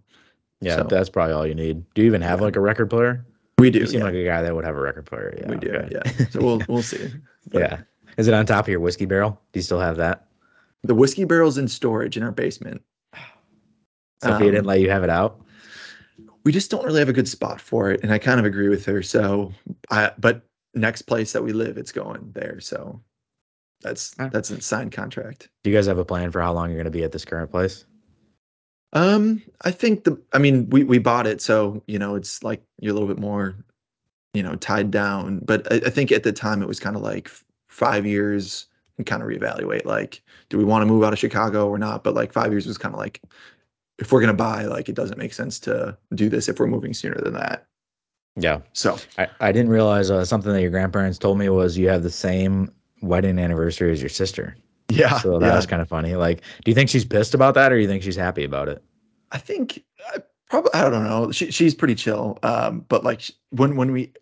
S1: yeah.
S2: So-
S1: That's probably all you need. Do you even have
S2: Yeah.
S1: like a record player?
S2: We do,
S1: You seem
S2: yeah.
S1: like a guy that would have a record player. Yeah,
S2: we do,
S1: okay.
S2: yeah. So we'll we'll see. But
S1: yeah. Is it on top of your whiskey barrel? Do you still have that?
S2: The whiskey barrel's in storage in our basement.
S1: Sophia didn't
S2: Um,
S1: let you have it out.
S2: we just don't really have a good spot for it and i kind of agree with her so i but next place that we live it's going there so that's
S1: Ah.
S2: that's a signed contract
S1: Do you guys have a plan for how long you're going to be at this current place?
S2: Um i think the i mean we we bought it so you know it's like you're a little bit more you know tied down but i, I think at the time it was kind of like f- five years and kind of reevaluate like do we want to move out of chicago or not but like five years was kind of like if we're going to buy like it doesn't make sense to do this if we're moving sooner than that
S1: Yeah.
S2: so
S1: I, I didn't realize uh, something that your grandparents told me was you have the same wedding anniversary as your sister.
S2: Yeah
S1: So that
S2: yeah.
S1: was kind of funny. Like, do you think she's pissed about that or do you think she's happy about it?
S2: I think I probably I don't know. She she's pretty chill. Um, but like when when we,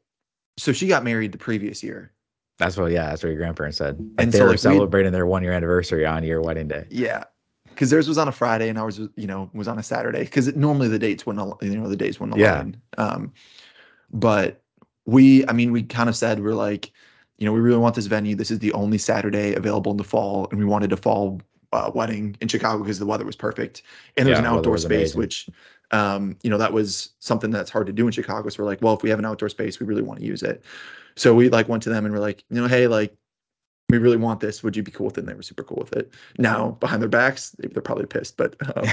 S2: so she got married the previous year.
S1: That's what, yeah, that's what your grandparents said. Like
S2: And
S1: they
S2: so,
S1: were
S2: like, we-
S1: celebrating their one year anniversary on your wedding day.
S2: Yeah, because theirs was on a Friday and ours was you know was on a Saturday. Because normally the dates wouldn't you know the days wouldn't
S1: Yeah.
S2: Um, but we I mean we kind of said we're like, you know we really want this venue. This is the only Saturday available in the fall, and we wanted a fall uh, wedding in Chicago because the weather was perfect and there's
S1: Yeah,
S2: an outdoor space,
S1: amazing.
S2: which um, you know that was something that's hard to do in Chicago. So we're like, well, if we have an outdoor space, we really want to use it. So we like went to them and we're like, you know, hey, like we really want this. Would you be cool with it? And they were super cool with it. Now behind their backs, they- they're probably pissed, but um,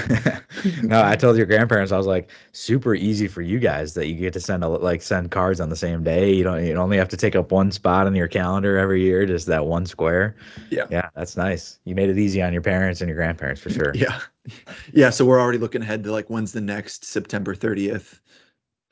S1: no, I told your grandparents, I was like, super easy for you guys that you get to send a, like send cards on the same day. You don't, you only have to take up one spot on your calendar every year, just that one square.
S2: Yeah.
S1: Yeah. That's nice. You made it easy on your parents and your grandparents for sure.
S2: yeah, yeah. So we're already looking ahead to like when's the next September 30th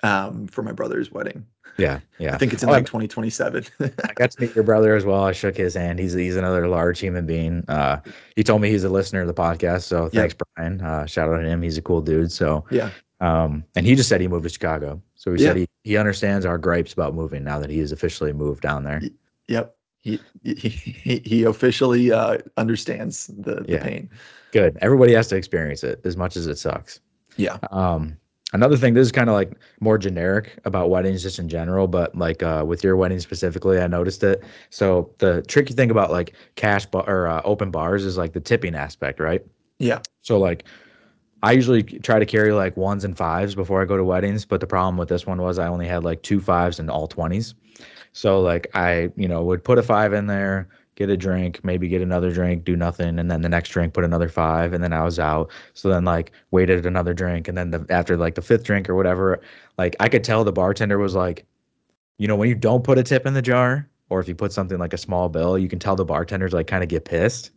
S2: um, for my brother's wedding.
S1: Yeah. Yeah.
S2: I think it's in
S1: Oh,
S2: like 2027.
S1: I got to meet your brother as well. I shook his hand. He's he's another large human being. Uh, he told me he's a listener of the podcast. So
S2: Yeah.
S1: thanks, Brian. Uh, shout out to him. He's a cool dude. So
S2: yeah,
S1: um, and he just said he moved to Chicago. So he said he, he understands our gripes about moving now that he has officially moved down there.
S2: yep. He he, he, he officially uh, understands the, the
S1: Yeah.
S2: pain.
S1: Good. Everybody has to experience it as much as it sucks.
S2: Yeah.
S1: Um, another thing, this is kind of like more generic about weddings just in general, but like uh, with your wedding specifically, I noticed it. So the tricky thing about like cash bar or uh, open bars is like the tipping aspect, right?
S2: Yeah.
S1: So like I usually try to carry like ones and fives before I go to weddings, but the problem with this one was I only had like two fives and all 20s. So like I, you know, would put a five in there, get a drink, maybe get another drink, do nothing, and then the next drink put another five, and then I was out. So then like waited another drink, and then the, after like the fifth drink or whatever, like I could tell the bartender was like, you know, when you don't put a tip in the jar, or if you put something like a small bill, you can tell the bartenders like kind of get pissed,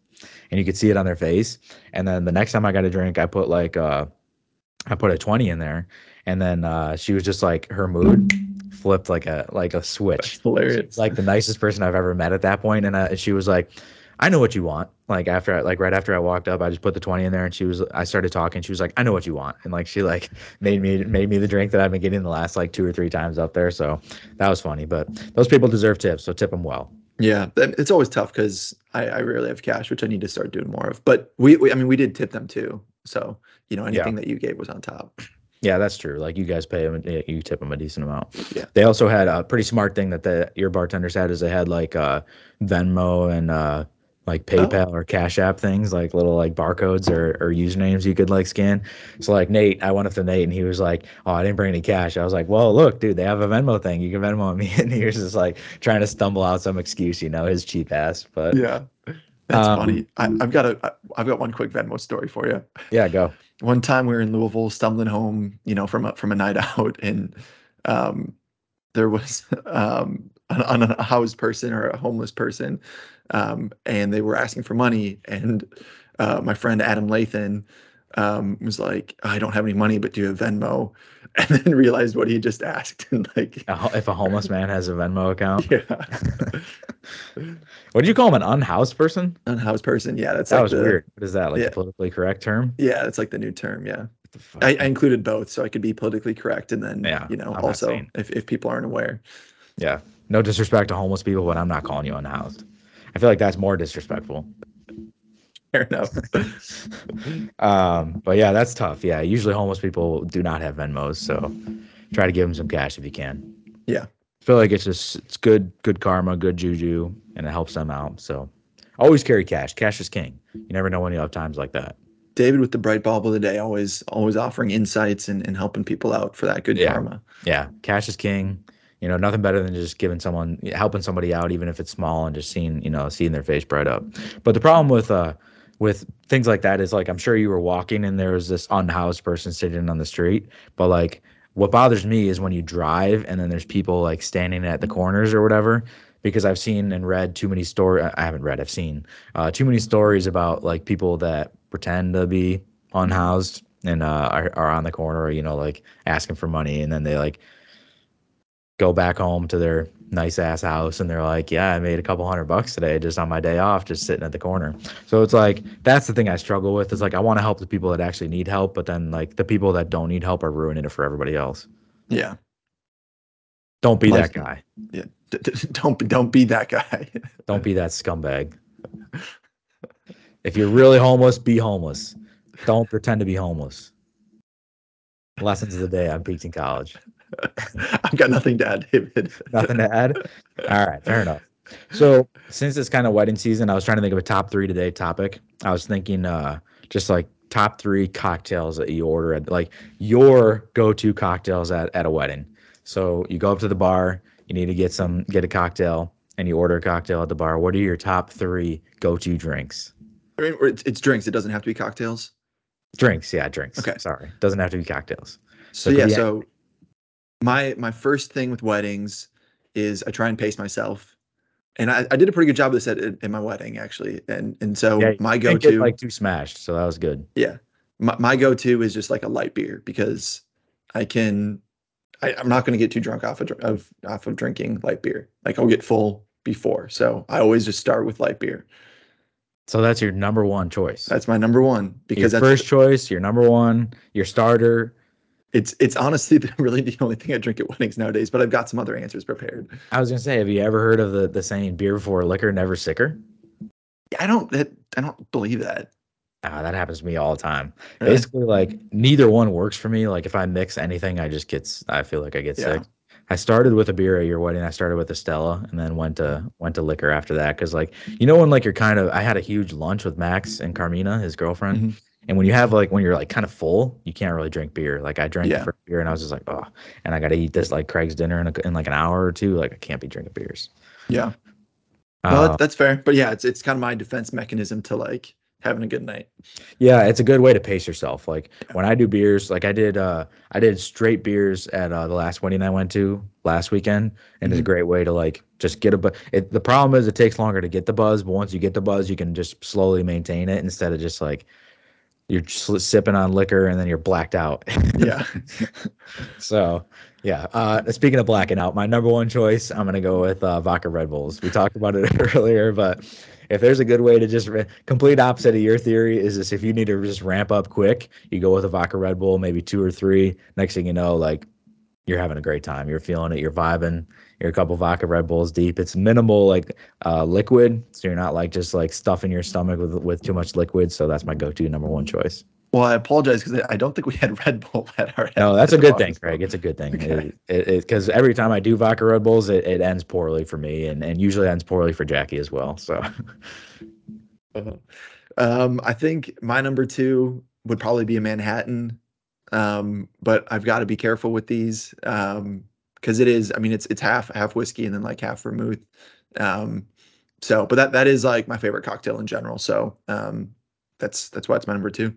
S1: and you could see it on their face. And then the next time I got a drink, I put like uh, I put a twenty in there, and then uh, she was just like her mood flipped like a like a switch like the nicest person I've ever met at that point. And uh, she was like, I know what you want. Like after, I, like right after I walked up, I just put the 20 in there and she was, I started talking. She was like, I know what you want. And like, she like made me, made me the drink that I've been getting the last like two or three times up there. So that was funny, but those people deserve tips. So tip them well.
S2: Yeah, it's always tough because I, I rarely have cash, which I need to start doing more of. But we, we I mean, we did tip them too. So you know, anything that you gave was on top.
S1: Yeah, that's true. Like you guys pay them, you tip them a decent amount.
S2: Yeah.
S1: They also had a pretty smart thing that the your bartenders had is they had like uh Venmo and uh like
S2: Oh,
S1: PayPal or Cash App things, like little like barcodes or, or usernames you could like scan. So like Nate, I went up to Nate and he was like, "Oh, I didn't bring any cash." I was like, "Well, look, dude, they have a Venmo thing. You can Venmo on me." And he was just like trying to stumble out some excuse, you know, his cheap ass. But
S2: yeah. That's
S1: um,
S2: funny. I, I've got a I've got one quick Venmo story for you.
S1: yeah, go.
S2: One time we were in Louisville, stumbling home, you know, from a from a night out, and um, there was um, an unhoused person or a homeless person, um, and they were asking for money. And uh, my friend Adam Lathan um, was like, "I don't have any money, but do you have Venmo?" And then realized what he just asked, and like,
S1: If a homeless man has a Venmo account,
S2: yeah,
S1: what did you call him? An unhoused person?
S2: unhoused person. Yeah, that's
S1: That
S2: like
S1: was
S2: the
S1: weird. What is that? Like
S2: yeah
S1: politically correct term?
S2: yeah, that's like the new term. Yeah. I. I included both so I could be politically correct and then,
S1: Yeah,
S2: you know,
S1: I'm
S2: also if, if people aren't aware.
S1: Yeah. No disrespect to homeless people, but I'm not calling you unhoused. I feel like that's more disrespectful.
S2: Fair enough.
S1: Um, but yeah, that's tough. Yeah, usually homeless people do not have Venmos, so try to give them some cash if you can.
S2: Yeah.
S1: I feel like it's just it's good, good karma, good juju, and it helps them out. So always carry cash. Cash is king. You never know when you have times like that.
S2: David with the bright bulb of the day, always always offering insights and, and helping people out for that good
S1: Yeah,
S2: karma.
S1: yeah. Cash is king. You know, nothing better than just giving someone, helping somebody out, even if it's small, and just seeing, you know, seeing their face bright up. But the problem with, uh, with things like that is like I'm sure you were walking and there was this unhoused person sitting on the street, but like what bothers me is when you drive and then there's people like standing at the corners or whatever. Because I've seen and read too many stories. I haven't read. I've seen uh, too many stories about like people that pretend to be unhoused and uh, are, are on the corner, you know, like asking for money, and then they like go back home to their nice ass house and they're like, yeah, I made a couple hundred bucks today just on my day off, just sitting at the corner. So it's like, that's the thing I struggle with is like, I want to help the people that actually need help, but then like the people that don't need help are ruining it for everybody else.
S2: Yeah.
S1: Don't be
S2: Life,
S1: that guy.
S2: yeah. Don't be don't be that guy.
S1: Don't be that scumbag. If you're really homeless, be homeless. Don't pretend to be homeless. Lessons of the day on Peaked in College.
S2: I've got nothing to add, David.
S1: Nothing to add? All right, fair enough. So since it's kind of wedding season, I was trying to think of a top three today topic. I was thinking uh just like top three cocktails that you order at like your go-to cocktails at, at a wedding. So you go up to the bar, you need to get some get a cocktail, and you order a cocktail at the bar. What are your top three go-to drinks?
S2: I mean, it's, it's drinks. It doesn't have to be cocktails.
S1: Drinks, yeah, drinks.
S2: Okay.
S1: Sorry. Doesn't have to be cocktails.
S2: So
S1: could
S2: yeah, so my my first thing with weddings is I try and pace myself. And I, I did a pretty good job of this at, in my wedding actually. And and so
S1: Yeah,
S2: my
S1: didn't
S2: go-to
S1: like too smashed, so that was good.
S2: Yeah. My, my go-to is just like a light beer because I can I, I'm not going to get too drunk off of, of off of drinking light beer. Like I'll get full before. So I always just start with light beer.
S1: So that's your number one choice.
S2: That's my number one
S1: your
S2: because that's
S1: first choice, your number one, your starter.
S2: It's it's honestly the, really the only thing I drink at weddings nowadays, but I've got some other answers prepared.
S1: I was gonna say, have you ever heard of the the saying "beer before liquor, never sicker"?
S2: I don't that I don't believe that.
S1: Ah, that happens to me all the time.
S2: Really?
S1: Basically, like neither one works for me. Like if I mix anything, I just get I feel like I get
S2: Yeah.
S1: sick. I started with a beer at your wedding. I started with a Stella, and then went to went to liquor after that. Because like you know when like you're kind of I had a huge lunch with Max and Carmina, his girlfriend,
S2: Mhm.
S1: And when you have like when you're like kind of full, you can't really drink beer. Like I drank the
S2: Yeah.
S1: first beer, and I was just like, oh, and I got to eat this like Craig's dinner in, a, in like an hour or two. Like I can't be drinking beers.
S2: Yeah.
S1: Uh,
S2: that's, that's fair. But yeah, it's it's kind of my defense mechanism to like having a good night.
S1: Yeah, it's a good way to pace yourself. Like when I do beers, like I did uh I did straight beers at uh, the last wedding I went to last weekend and it's a
S2: Mhm.
S1: great way to like just get a bu- it the problem is it takes longer to get the buzz, but once you get the buzz, you can just slowly maintain it instead of just like you're just sipping on liquor and then you're blacked out.
S2: Yeah.
S1: So, yeah. Uh, speaking of blacking out, my number one choice, I'm gonna go with uh, vodka Red Bulls. We talked about it earlier, but if there's a good way to just ra- complete opposite of your theory is this: if you need to just ramp up quick, you go with a vodka Red Bull, maybe two or three. Next thing you know, like you're having a great time. You're feeling it. You're vibing. You're a couple vodka Red Bulls deep. It's minimal like uh, liquid, so you're not like just like stuffing your stomach with with too much liquid. So that's my go-to number one choice.
S2: Well, I apologize because I don't think we had Red Bull at our
S1: No, that's a good thing. Craig. It's a good thing.
S2: Okay.
S1: Because every time I do vodka Red Bulls, it, it ends poorly for me, and, and usually ends poorly for Jackie as well. So
S2: Uh-huh. Um, I think my number 2 would probably be a Manhattan, um, but I've gotta be careful with these, um, 'cause it is I mean, it's it's half half whiskey and then, like, half vermouth, um, so but that that is, like, my favorite cocktail in general, so, um, that's that's why it's my number 2.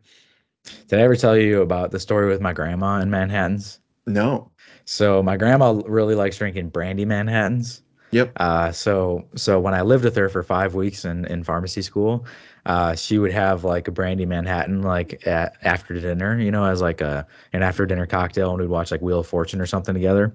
S1: Did I ever tell you about the story with my grandma and Manhattans?
S2: No.
S1: So, my grandma really likes drinking brandy Manhattans.
S2: Yep.
S1: Uh, so so when I lived with her for 5 weeks in in pharmacy school, uh, she would have, like, a brandy Manhattan, like, a after dinner, you know, as, like, a an after dinner cocktail, and we'd watch, like, Wheel of Fortune or something together,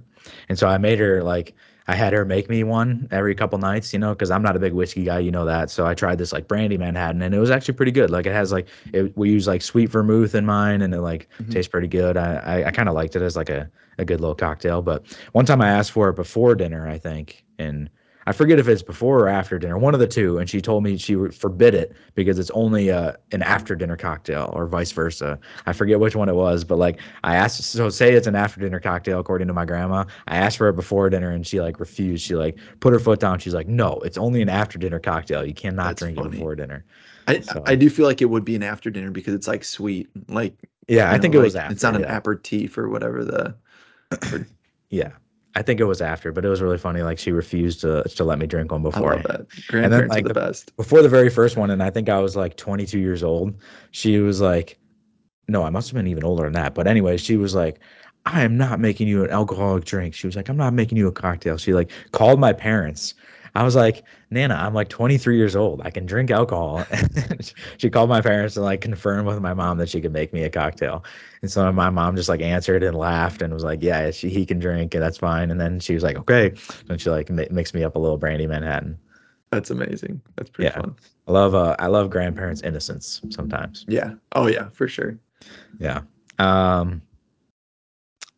S1: and so I made her, like I had her make me one every couple nights, you know, because I'm not a big whiskey guy, you know that, so I tried this, like, brandy Manhattan, and it was actually pretty good, like, it has, like it we use, like, sweet vermouth in mine, and it, like,
S2: Mhm.
S1: tastes pretty good. I I I kinda liked it as, like, a a good little cocktail, but one time I asked for it before dinner, I think, and I forget if it's before or after dinner, one of the 2, and she told me she would forbid it because it's only, uh, an after dinner cocktail or vice versa. I forget which one it was, but, like, I asked so say it's an after dinner cocktail according to my grandma. I asked for it before dinner, and she, like, refused. She, like, put her foot down. She's like, "No, it's only an after dinner cocktail. You cannot
S2: That's
S1: drink it before dinner."
S2: I I do feel like it would be an after dinner because it's, like, sweet, like,
S1: Yeah, I
S2: know,
S1: think it was
S2: like, it's
S1: after,
S2: not an
S1: yeah.
S2: aperitif or whatever the or
S1: Yeah. I think it was after, but it was really funny, like, she refused to to let me drink one
S2: I love that.
S1: and then,
S2: Grandparents are the
S1: the
S2: best.
S1: before the very first one, and I think I was, like, 22 years old, she was like no, I must have been even older than that, but anyway, she was like, "I am not making you an alcoholic drink." She was like, "I'm not making you a cocktail." She, like, called my parents. I was like, "Nana, I'm, like, 23 years old. I can drink alcohol." And she called my parents and like, confirmed with my mom that she could make me a cocktail, and so my mom just, like, answered and laughed and was like, "Yeah, she he can drink, and that's fine," and then she was like, "Okay," and she, like, mi mixed me up a little brandy Manhattan.
S2: That's amazing. That's pretty
S1: Yeah.
S2: fun.
S1: I love, uh I love grandparents' innocence sometimes.
S2: Yeah. Oh, yeah, for sure.
S1: Yeah. Um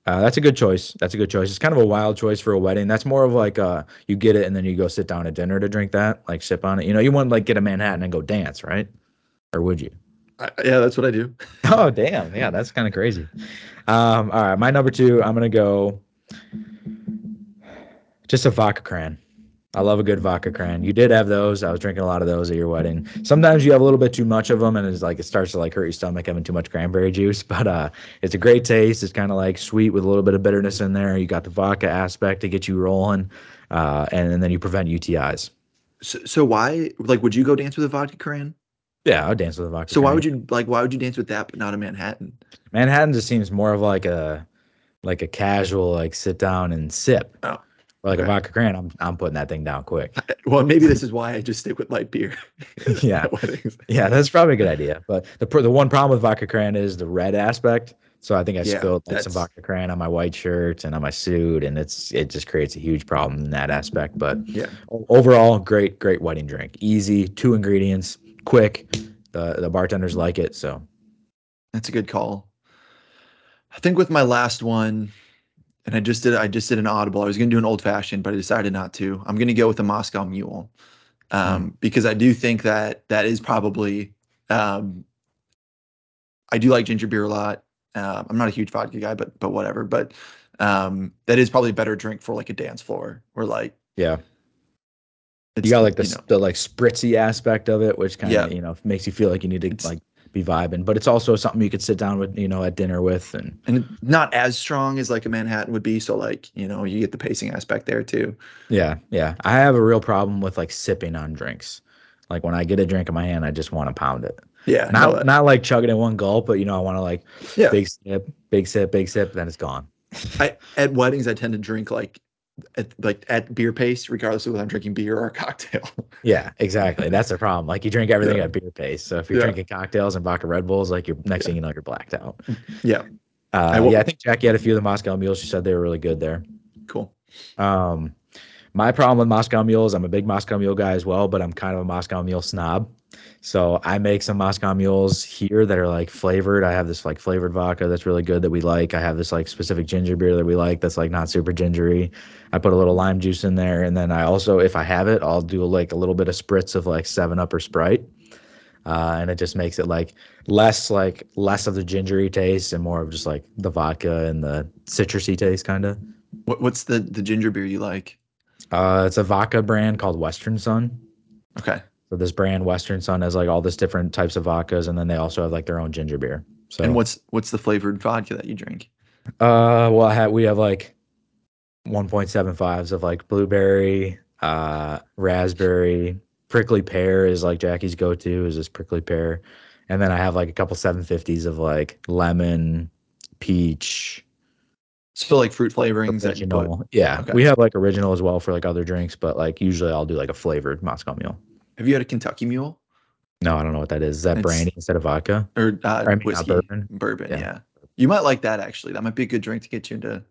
S1: uh, that's a good choice. That's a good choice. It's kind of a wild choice for a wedding. That's more of like, uh, you get it and then you go sit down at dinner to drink that, like, sip on it. You know, you wouldn't, like, get a Manhattan and go dance, right? Or would you?
S2: I yeah, that's what I do.
S1: Oh, damn. Yeah, that's kinda crazy. Um, alright, my number 2, I'm gonna go just a vodka Cran. I love a good vodka Cran. You did have those. I was drinking a lot of those at your wedding. Sometimes you have a little bit too much of them, and it's like it starts to, like, hurt your stomach having too much cranberry juice, but, uh, it's a great taste. It's kinda, like, sweet with a little bit of bitterness in there. You got the vodka aspect to get you rolling, uh, and and then you prevent UTIs.
S2: S so why like, would you go dance with a vodka Cran?
S1: Yeah, I would dance with a vodka
S2: So why would you like, why would you dance with that but not a Manhattan?
S1: Manhattan just seems more of like a like a casual, like, sit down and sip.
S2: Oh,
S1: Like a
S2: okay.
S1: vodka Cran, I'm I'm putting that thing down quick.
S2: Well, maybe this is why I just stick with light beer
S1: Yeah. Yeah, that's probably a good idea, but the the one problem with vodka Cran is the red aspect, so I think I
S2: Yeah,
S1: spilled, like, some vodka Cran on my white shirt and on my suit, and it's it just creates a huge problem in that aspect, but
S2: Yeah.
S1: overall, great, great wedding drink. Easy, 2 ingredients, quick, the the bartenders like it, so
S2: That's a good call. I think with my last one and I just did I just did an audible, I was gonna do an old fashioned, but I decided not to. I'm gonna go with the Moscow Mule,
S1: Mm.
S2: um, because I do think that that is probably, um I do like ginger beer a lot. Um, I'm not a huge vodka guy, but but whatever, but, um, that is probably a better drink for, like, a dance floor or, like
S1: Yeah. You got, like, the
S2: you know
S1: the, like, spritzy aspect of it, which kinda,
S2: Yep.
S1: you know, makes you feel like you need to, like, be vibing, but it's also something you could sit down with, you know, at dinner with and
S2: And not as strong as, like, a Manhattan would be, so, like, you know, you get the pacing aspect there too.
S1: Yeah, yeah. I have a real problem with, like, sipping on drinks. Like, when I get a drink in my hand, I just wanna pound it.
S2: Yeah,
S1: Not
S2: uh
S1: not, like, chugging it in one gulp, but, you know, I wanna, like,
S2: Yeah.
S1: big sip, big sip, big sip, then it's gone.
S2: I at weddings, I tend to drink, like, at like, at beer pace regardless of whether I'm drinking beer or a cocktail.
S1: Yeah, exactly, that's the problem, like, you drink everything
S2: Yeah.
S1: at beer pace, so if you're
S2: Yeah.
S1: drinking cocktails and vodka Red Bulls, like, you're next
S2: Yeah.
S1: thing you know, you're blacked out.
S2: Mm, yeah. I
S1: Uh, yeah, I think Jackie had a few of the Moscow Mules, she said they were really good there.
S2: Cool.
S1: Um, my problem with Moscow Mules, I'm a big Moscow Mule guy as well, but I'm kind of a Moscow Mule snob. So, I make some Moscow Mules here that are, like, flavored. I have this, like, flavored vodka that's really good that we like. I have this, like, specific ginger beer that we like that's, like, not super gingery. I put a little lime juice in there, and then I also if I have it, I'll do, like, a little bit of spritz of, like, 7 Up or Sprite, uh, and it just makes it, like, less, like less of the gingery taste and more of just, like, the vodka and the citrusy taste kinda.
S2: What what's the the ginger beer you like?
S1: Uh, it's a vodka brand called Western Son.
S2: Okay.
S1: So this brand Western Son has like all this different types of vodkas, and then they also have like their own ginger beer. So
S2: And what's what's the flavored vodka that you drink?
S1: uh, well, I had, we have like 1.75s of like blueberry, uh, raspberry, prickly pear is like Jackie's go-to is this prickly pear, and then I have like a couple 750s of like lemon, peach,
S2: So like fruit flavorings that you put.
S1: original. Yeah,
S2: Okay.
S1: we have like original as well for like other drinks, but like usually I'll do like a flavored Moscow Mule.
S2: Have you had a Kentucky Mule
S1: No, I don't know what that is. Is that
S2: It's-
S1: brandy instead of vodka?
S2: or uh,
S1: I mean,
S2: whiskey?
S1: bourbon.
S2: Bourbon,
S1: Yeah.
S2: yeah. You might like that actually. That might be a good drink to get you into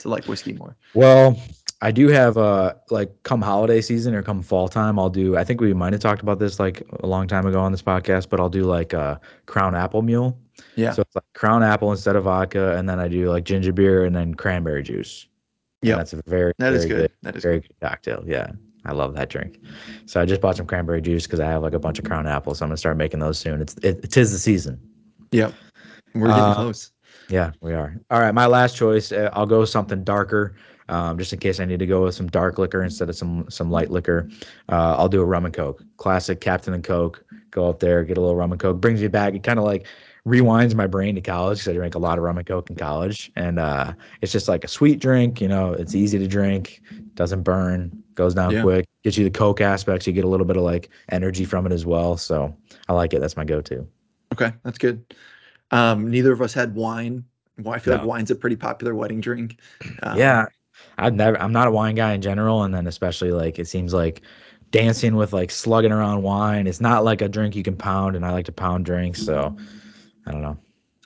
S2: to like whiskey more.
S1: Well, I do have uh like come holiday season or come fall time, I'll do I think we might have talked about this like a long time ago on this podcast, but I'll do like uh crown apple mule.
S2: Yeah.
S1: So it's like crown apple instead of vodka, and then I do like ginger beer and then cranberry juice.
S2: Yeah.
S1: That's a very
S2: That is
S1: very
S2: good. That is
S1: very good cocktail. Yeah. I love that drink. So I just bought some cranberry juice because I have like a bunch of crown apples. So I'm gonna start making those soon. It's it, it is the season.
S2: Yep. We're getting
S1: Uh,
S2: close.
S1: Yeah, we are. All right, my last choice. Uh, I'll go something darker, um, just in case I need to go with some dark liquor instead of some some light liquor. Uh, I'll do a rum and coke, classic Captain and Coke. Go up there, get a little rum and coke. Brings me back. It kind of like rewinds my brain to college because I drank a lot of rum and coke in college, and uh, it's just like a sweet drink. You know, it's easy to drink, doesn't burn, goes down
S2: Yeah.
S1: quick. Gets you the coke aspects. You get a little bit of like energy from it as well. So I like it. That's my go-to.
S2: Okay, that's good. Um, neither of us had wine. Well, I feel like wine's a pretty popular wedding drink. Um,
S1: yeah i've never i'm not a wine guy in general and then especially like it seems like dancing with like slugging around wine it's not like a drink you can pound and i like to pound drinks so i don't know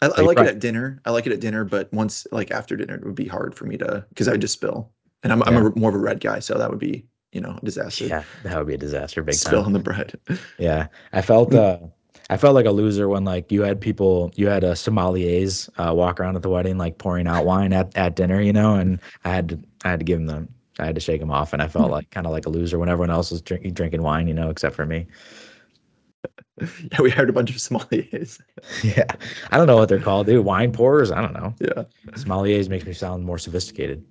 S2: I, I like it at dinner. I like it at dinner, but once like after dinner, it would be hard for me to because I would just spill. And I'm I'm a, more of a red guy, so that would be you know a disaster.
S1: yeah that would be a disaster big
S2: spill
S1: time
S2: on the bread.
S1: yeah i felt uh I felt like a loser when like you had people, you had uh, sommeliers uh, walk around at the wedding like pouring out wine at, at dinner, you know, and I had to I had to give them the I had to shake them off, and I felt like kind of like a loser when everyone else was drink, drinking wine, you know, except for me.
S2: yeah, we hired a bunch of sommeliers.
S1: Yeah, I don't know what they're called, dude. Wine pourers? I don't know.
S2: Yeah.
S1: Sommeliers makes me sound more sophisticated.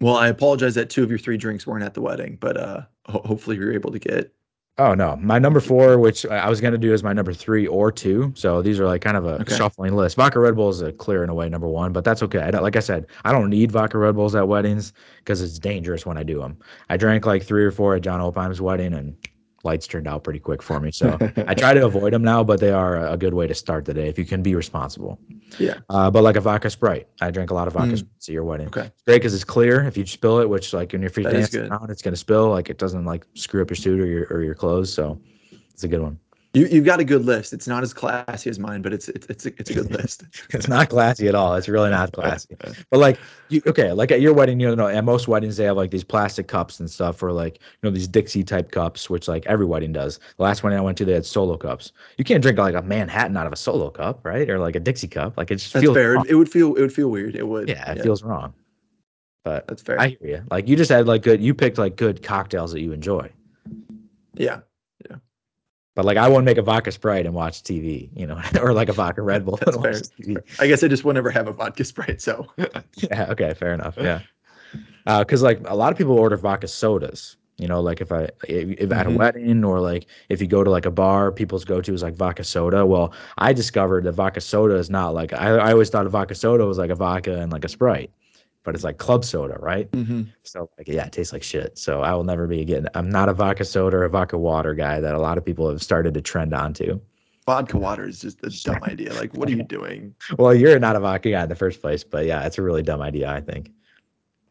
S2: Well, I apologize that two of your three drinks weren't at the wedding, but uh, ho- hopefully you're able to get.
S1: Oh no, my number four, which I was gonna do as my number three or two. So these are like kind of a
S2: Okay.
S1: shuffling list. Vodka Red Bull is a clear and away number one, but that's okay. I don't, like I said, I don't need vodka Red Bulls at weddings because it's dangerous when I do them. I drank like three or four at John Opheim's wedding, and lights turned out pretty quick for me. So I try to avoid them now, but they are a good way to start the day if you can be responsible.
S2: Yeah.
S1: Uh, but like a vodka Sprite, I drank a lot of vodka
S2: Mm.
S1: Sprites at your wedding.
S2: Okay.
S1: It's great because it's clear. If you spill it, which like when you're free dancing around, it's gonna spill. Like it doesn't like screw up your suit or your or your clothes. So it's a good one.
S2: You you've got a good list. It's not as classy as mine, but it's it's it's a, it's a good list.
S1: It's not classy at all. It's really not classy. But like you okay, like at your wedding, you know, at most weddings they have like these plastic cups and stuff or like you know these Dixie type cups, which like every wedding does. The last wedding I went to, they had solo cups. You can't drink like a Manhattan out of a solo cup, right? Or like a Dixie cup. Like it just
S2: That's
S1: feels
S2: fair.
S1: wrong.
S2: It would feel it would feel weird. It would.
S1: yeah, it feels wrong. But
S2: That's fair.
S1: I hear you. Like you just had like good. You picked like good cocktails that you enjoy.
S2: yeah.
S1: But like I wouldn't make a vodka Sprite and watch TV, you know, or like a vodka Red Bull and watch. TV.
S2: I guess I just would never have a vodka sprite. So
S1: Yeah. Okay. Fair enough. Yeah. Because like a lot of people order vodka sodas. You know, like if I if, if at a
S2: Mhm.
S1: wedding or like if you go to like a bar, people's go to is like vodka soda. Well, I discovered that vodka soda is not like I, I always thought a vodka soda was like a vodka and like a Sprite, but it's like club soda, right?
S2: Mhm.
S1: So like yeah, it tastes like shit. So I will never be again. I'm not a vodka soda or a vodka water guy that a lot of people have started to trend onto.
S2: vodka water is just a dumb idea. Like, what are you doing?
S1: Well, you're not a vodka guy in the first place, but yeah, it's a really dumb idea, I think.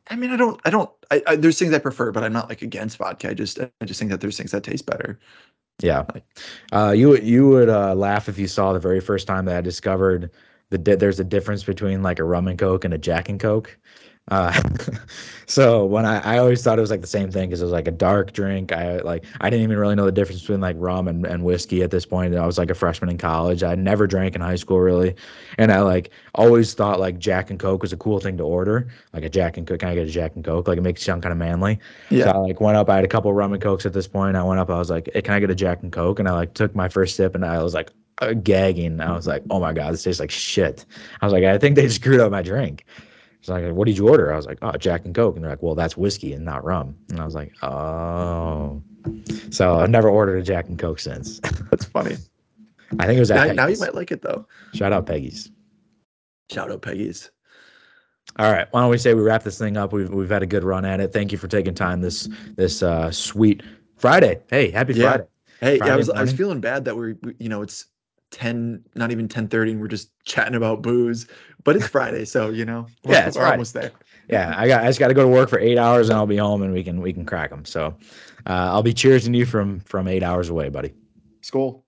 S2: I mean, I don't, I don't, I, I there's things I prefer, but I'm not like against vodka. I just, I just think that there's things that taste better.
S1: Yeah, uh, you would you would uh, laugh if you saw the very first time that I discovered the di- there's a difference between like a rum and coke and a Jack and Coke. Uh, so when I, I always thought it was like the same thing because it was like a dark drink. I like I didn't even really know the difference between like rum and, and whiskey at this point. I was like a freshman in college. I never drank in high school really, and I like always thought like Jack and Coke was a cool thing to order. Like a Jack and Coke, can I get a Jack and Coke? Like it makes you sound kind of manly.
S2: Yeah. So.
S1: I like went up. I had a couple rum and cokes at this point. I went up. I was like, hey, "Can I get a Jack and Coke?" And I like took my first sip, and I was like uh, gagging. I was like, "Oh my god, this tastes like shit." I was like, "I think they screwed up my drink." It's like, what did you order? I was like, oh, Jack and Coke. And they're like, well, that's whiskey and not rum. And I was like, oh. So I've never ordered a Jack and Coke since.
S2: That's funny.
S1: I think it was
S2: Now, now you might like it though.
S1: Shout out Peggy's.
S2: Shout out Peggy's.
S1: All right. Why don't we say we wrap this thing up? We've we've had a good run at it. Thank you for taking time this this uh, sweet Friday. Hey, happy
S2: Yeah.
S1: Friday.
S2: Hey, yeah, I
S1: Friday
S2: was I was feeling bad that we're we- you know it's ten, not even ten thirty, and we're just chatting about booze. But it's Friday, so you know we're,
S1: Yeah, it's
S2: we're
S1: Friday.
S2: almost there.
S1: Yeah, I got I just got to go to work for eight hours and I'll be home and we can we can crack them. So uh, I'll be cheersing you from from eight hours away, buddy.
S2: school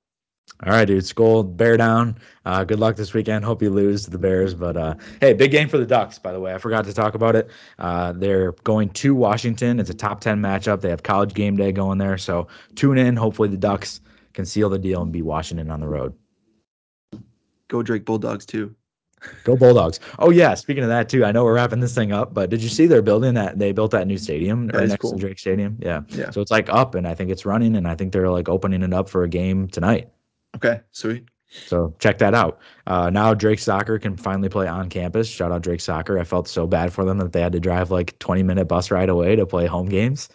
S1: All right, dude. school bear down. Uh, good luck this weekend. Hope you lose to the Bears. But uh, hey, big game for the Ducks, by the way. I forgot to talk about it. Uh, they're going to Washington. It's a top 10 matchup. They have college game day going there. So tune in. Hopefully, the Ducks can seal the deal and beat Washington on the road.
S2: Go Drake Bulldogs too.
S1: Go Bulldogs. Oh, yeah. Speaking of that, too, I know we're wrapping this thing up, but did you see they're building that? They built that new stadium
S2: That
S1: right next
S2: cool.
S1: to Drake Stadium. Yeah.
S2: Yeah.
S1: So it's like up and I think it's running and I think they're like opening it up for a game tonight.
S2: Okay, sweet.
S1: So check that out. Uh, now Drake Soccer can finally play on campus. Shout out Drake Soccer. I felt so bad for them that they had to drive like 20 minute bus ride away to play home games.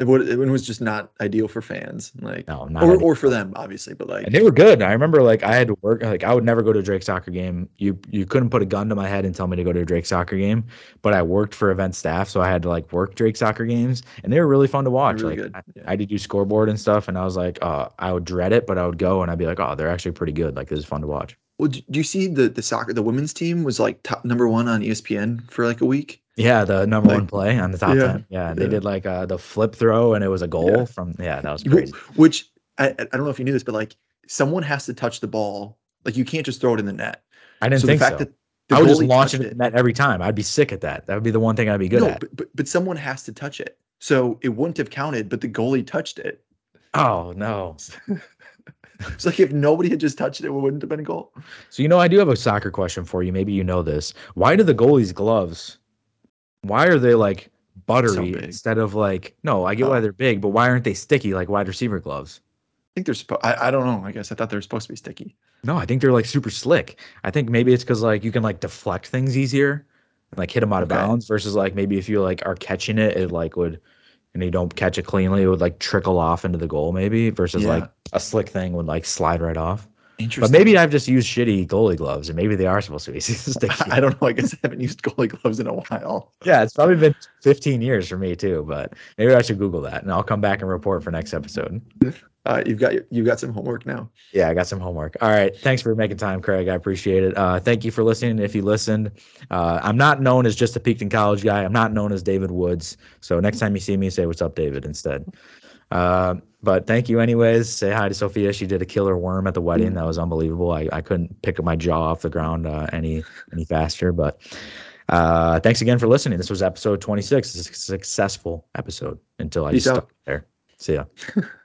S2: It, would, it was just not ideal for fans, like
S1: No, not
S2: or,
S1: ideal.
S2: or for them, obviously. But like,
S1: And they were good. I remember like I had to work like I would never go to a Drake soccer game. You you couldn't put a gun to my head and tell me to go to a Drake soccer game. But I worked for event staff, so I had to like work Drake soccer games, and they were really fun to watch.
S2: really
S1: like
S2: good.
S1: I,
S2: Yeah.
S1: I did do scoreboard and stuff, and I was like, uh, I would dread it, but I would go and I'd be like, oh, they're actually pretty good. Like this is fun to watch.
S2: well, do you see the the soccer? The women's team was like top number one on ESPN for like a week.
S1: Yeah, the number
S2: Like-
S1: one play on the top
S2: Yeah,
S1: ten. Yeah, they
S2: yeah.
S1: did like uh, the flip throw, and it was a goal
S2: Yeah.
S1: from. Yeah, that was crazy.
S2: Which I, I don't know if you knew this, but like someone has to touch the ball. Like you can't just throw it in the net.
S1: I didn't
S2: so
S1: think
S2: the fact
S1: so.
S2: that the
S1: I would just launch it in the net every time. I'd be sick at that. That would be the one thing I'd be good
S2: no,
S1: at.
S2: but, but but someone has to touch it. So it wouldn't have counted, but the goalie touched it.
S1: Oh no.
S2: It's like if nobody had just touched it, it wouldn't have been a goal.
S1: So you know, I do have a soccer question for you. Maybe you know this. Why do the goalies' gloves? Why are they like buttery
S2: big.
S1: instead of like? No, I get why
S2: Oh.
S1: they're big, but why aren't they sticky like wide receiver gloves?
S2: I think they're supposed. I, I don't know. I guess I thought they were supposed to be sticky.
S1: No, I think they're like super slick. I think maybe it's because like you can like deflect things easier, and, like hit them out of
S2: Okay.
S1: bounds versus like maybe if you like are catching it, it like would, and you don't catch it cleanly, it would like trickle off into the goal maybe versus
S2: Yeah.
S1: like a slick thing would like slide right off.
S2: Interesting.
S1: But maybe I've just used shitty goalie gloves, and maybe they are supposed to be sticky.
S2: I don't know. I guess I haven't used goalie gloves in a while.
S1: Yeah, it's probably been 15 years for me too, but maybe I should Google that and I'll come back and report for next episode.
S2: Uh, you've got you've got some homework now.
S1: Yeah, I got some homework. All right. Thanks for making time, Craig. I appreciate it. Uh, thank you for listening. If you listened, uh, I'm not known as just a Peaked in College guy. I'm not known as David Woods. So next time you see me, say, What's up, David, instead. But thank you, anyways. Say hi to Sophia. She did a killer worm at the wedding. That was unbelievable. I, I couldn't pick my jaw off the ground uh, any any faster. But uh, thanks again for listening. This was episode 26. It's a successful episode until I
S2: Peace
S1: just
S2: out.
S1: stuck there. See ya.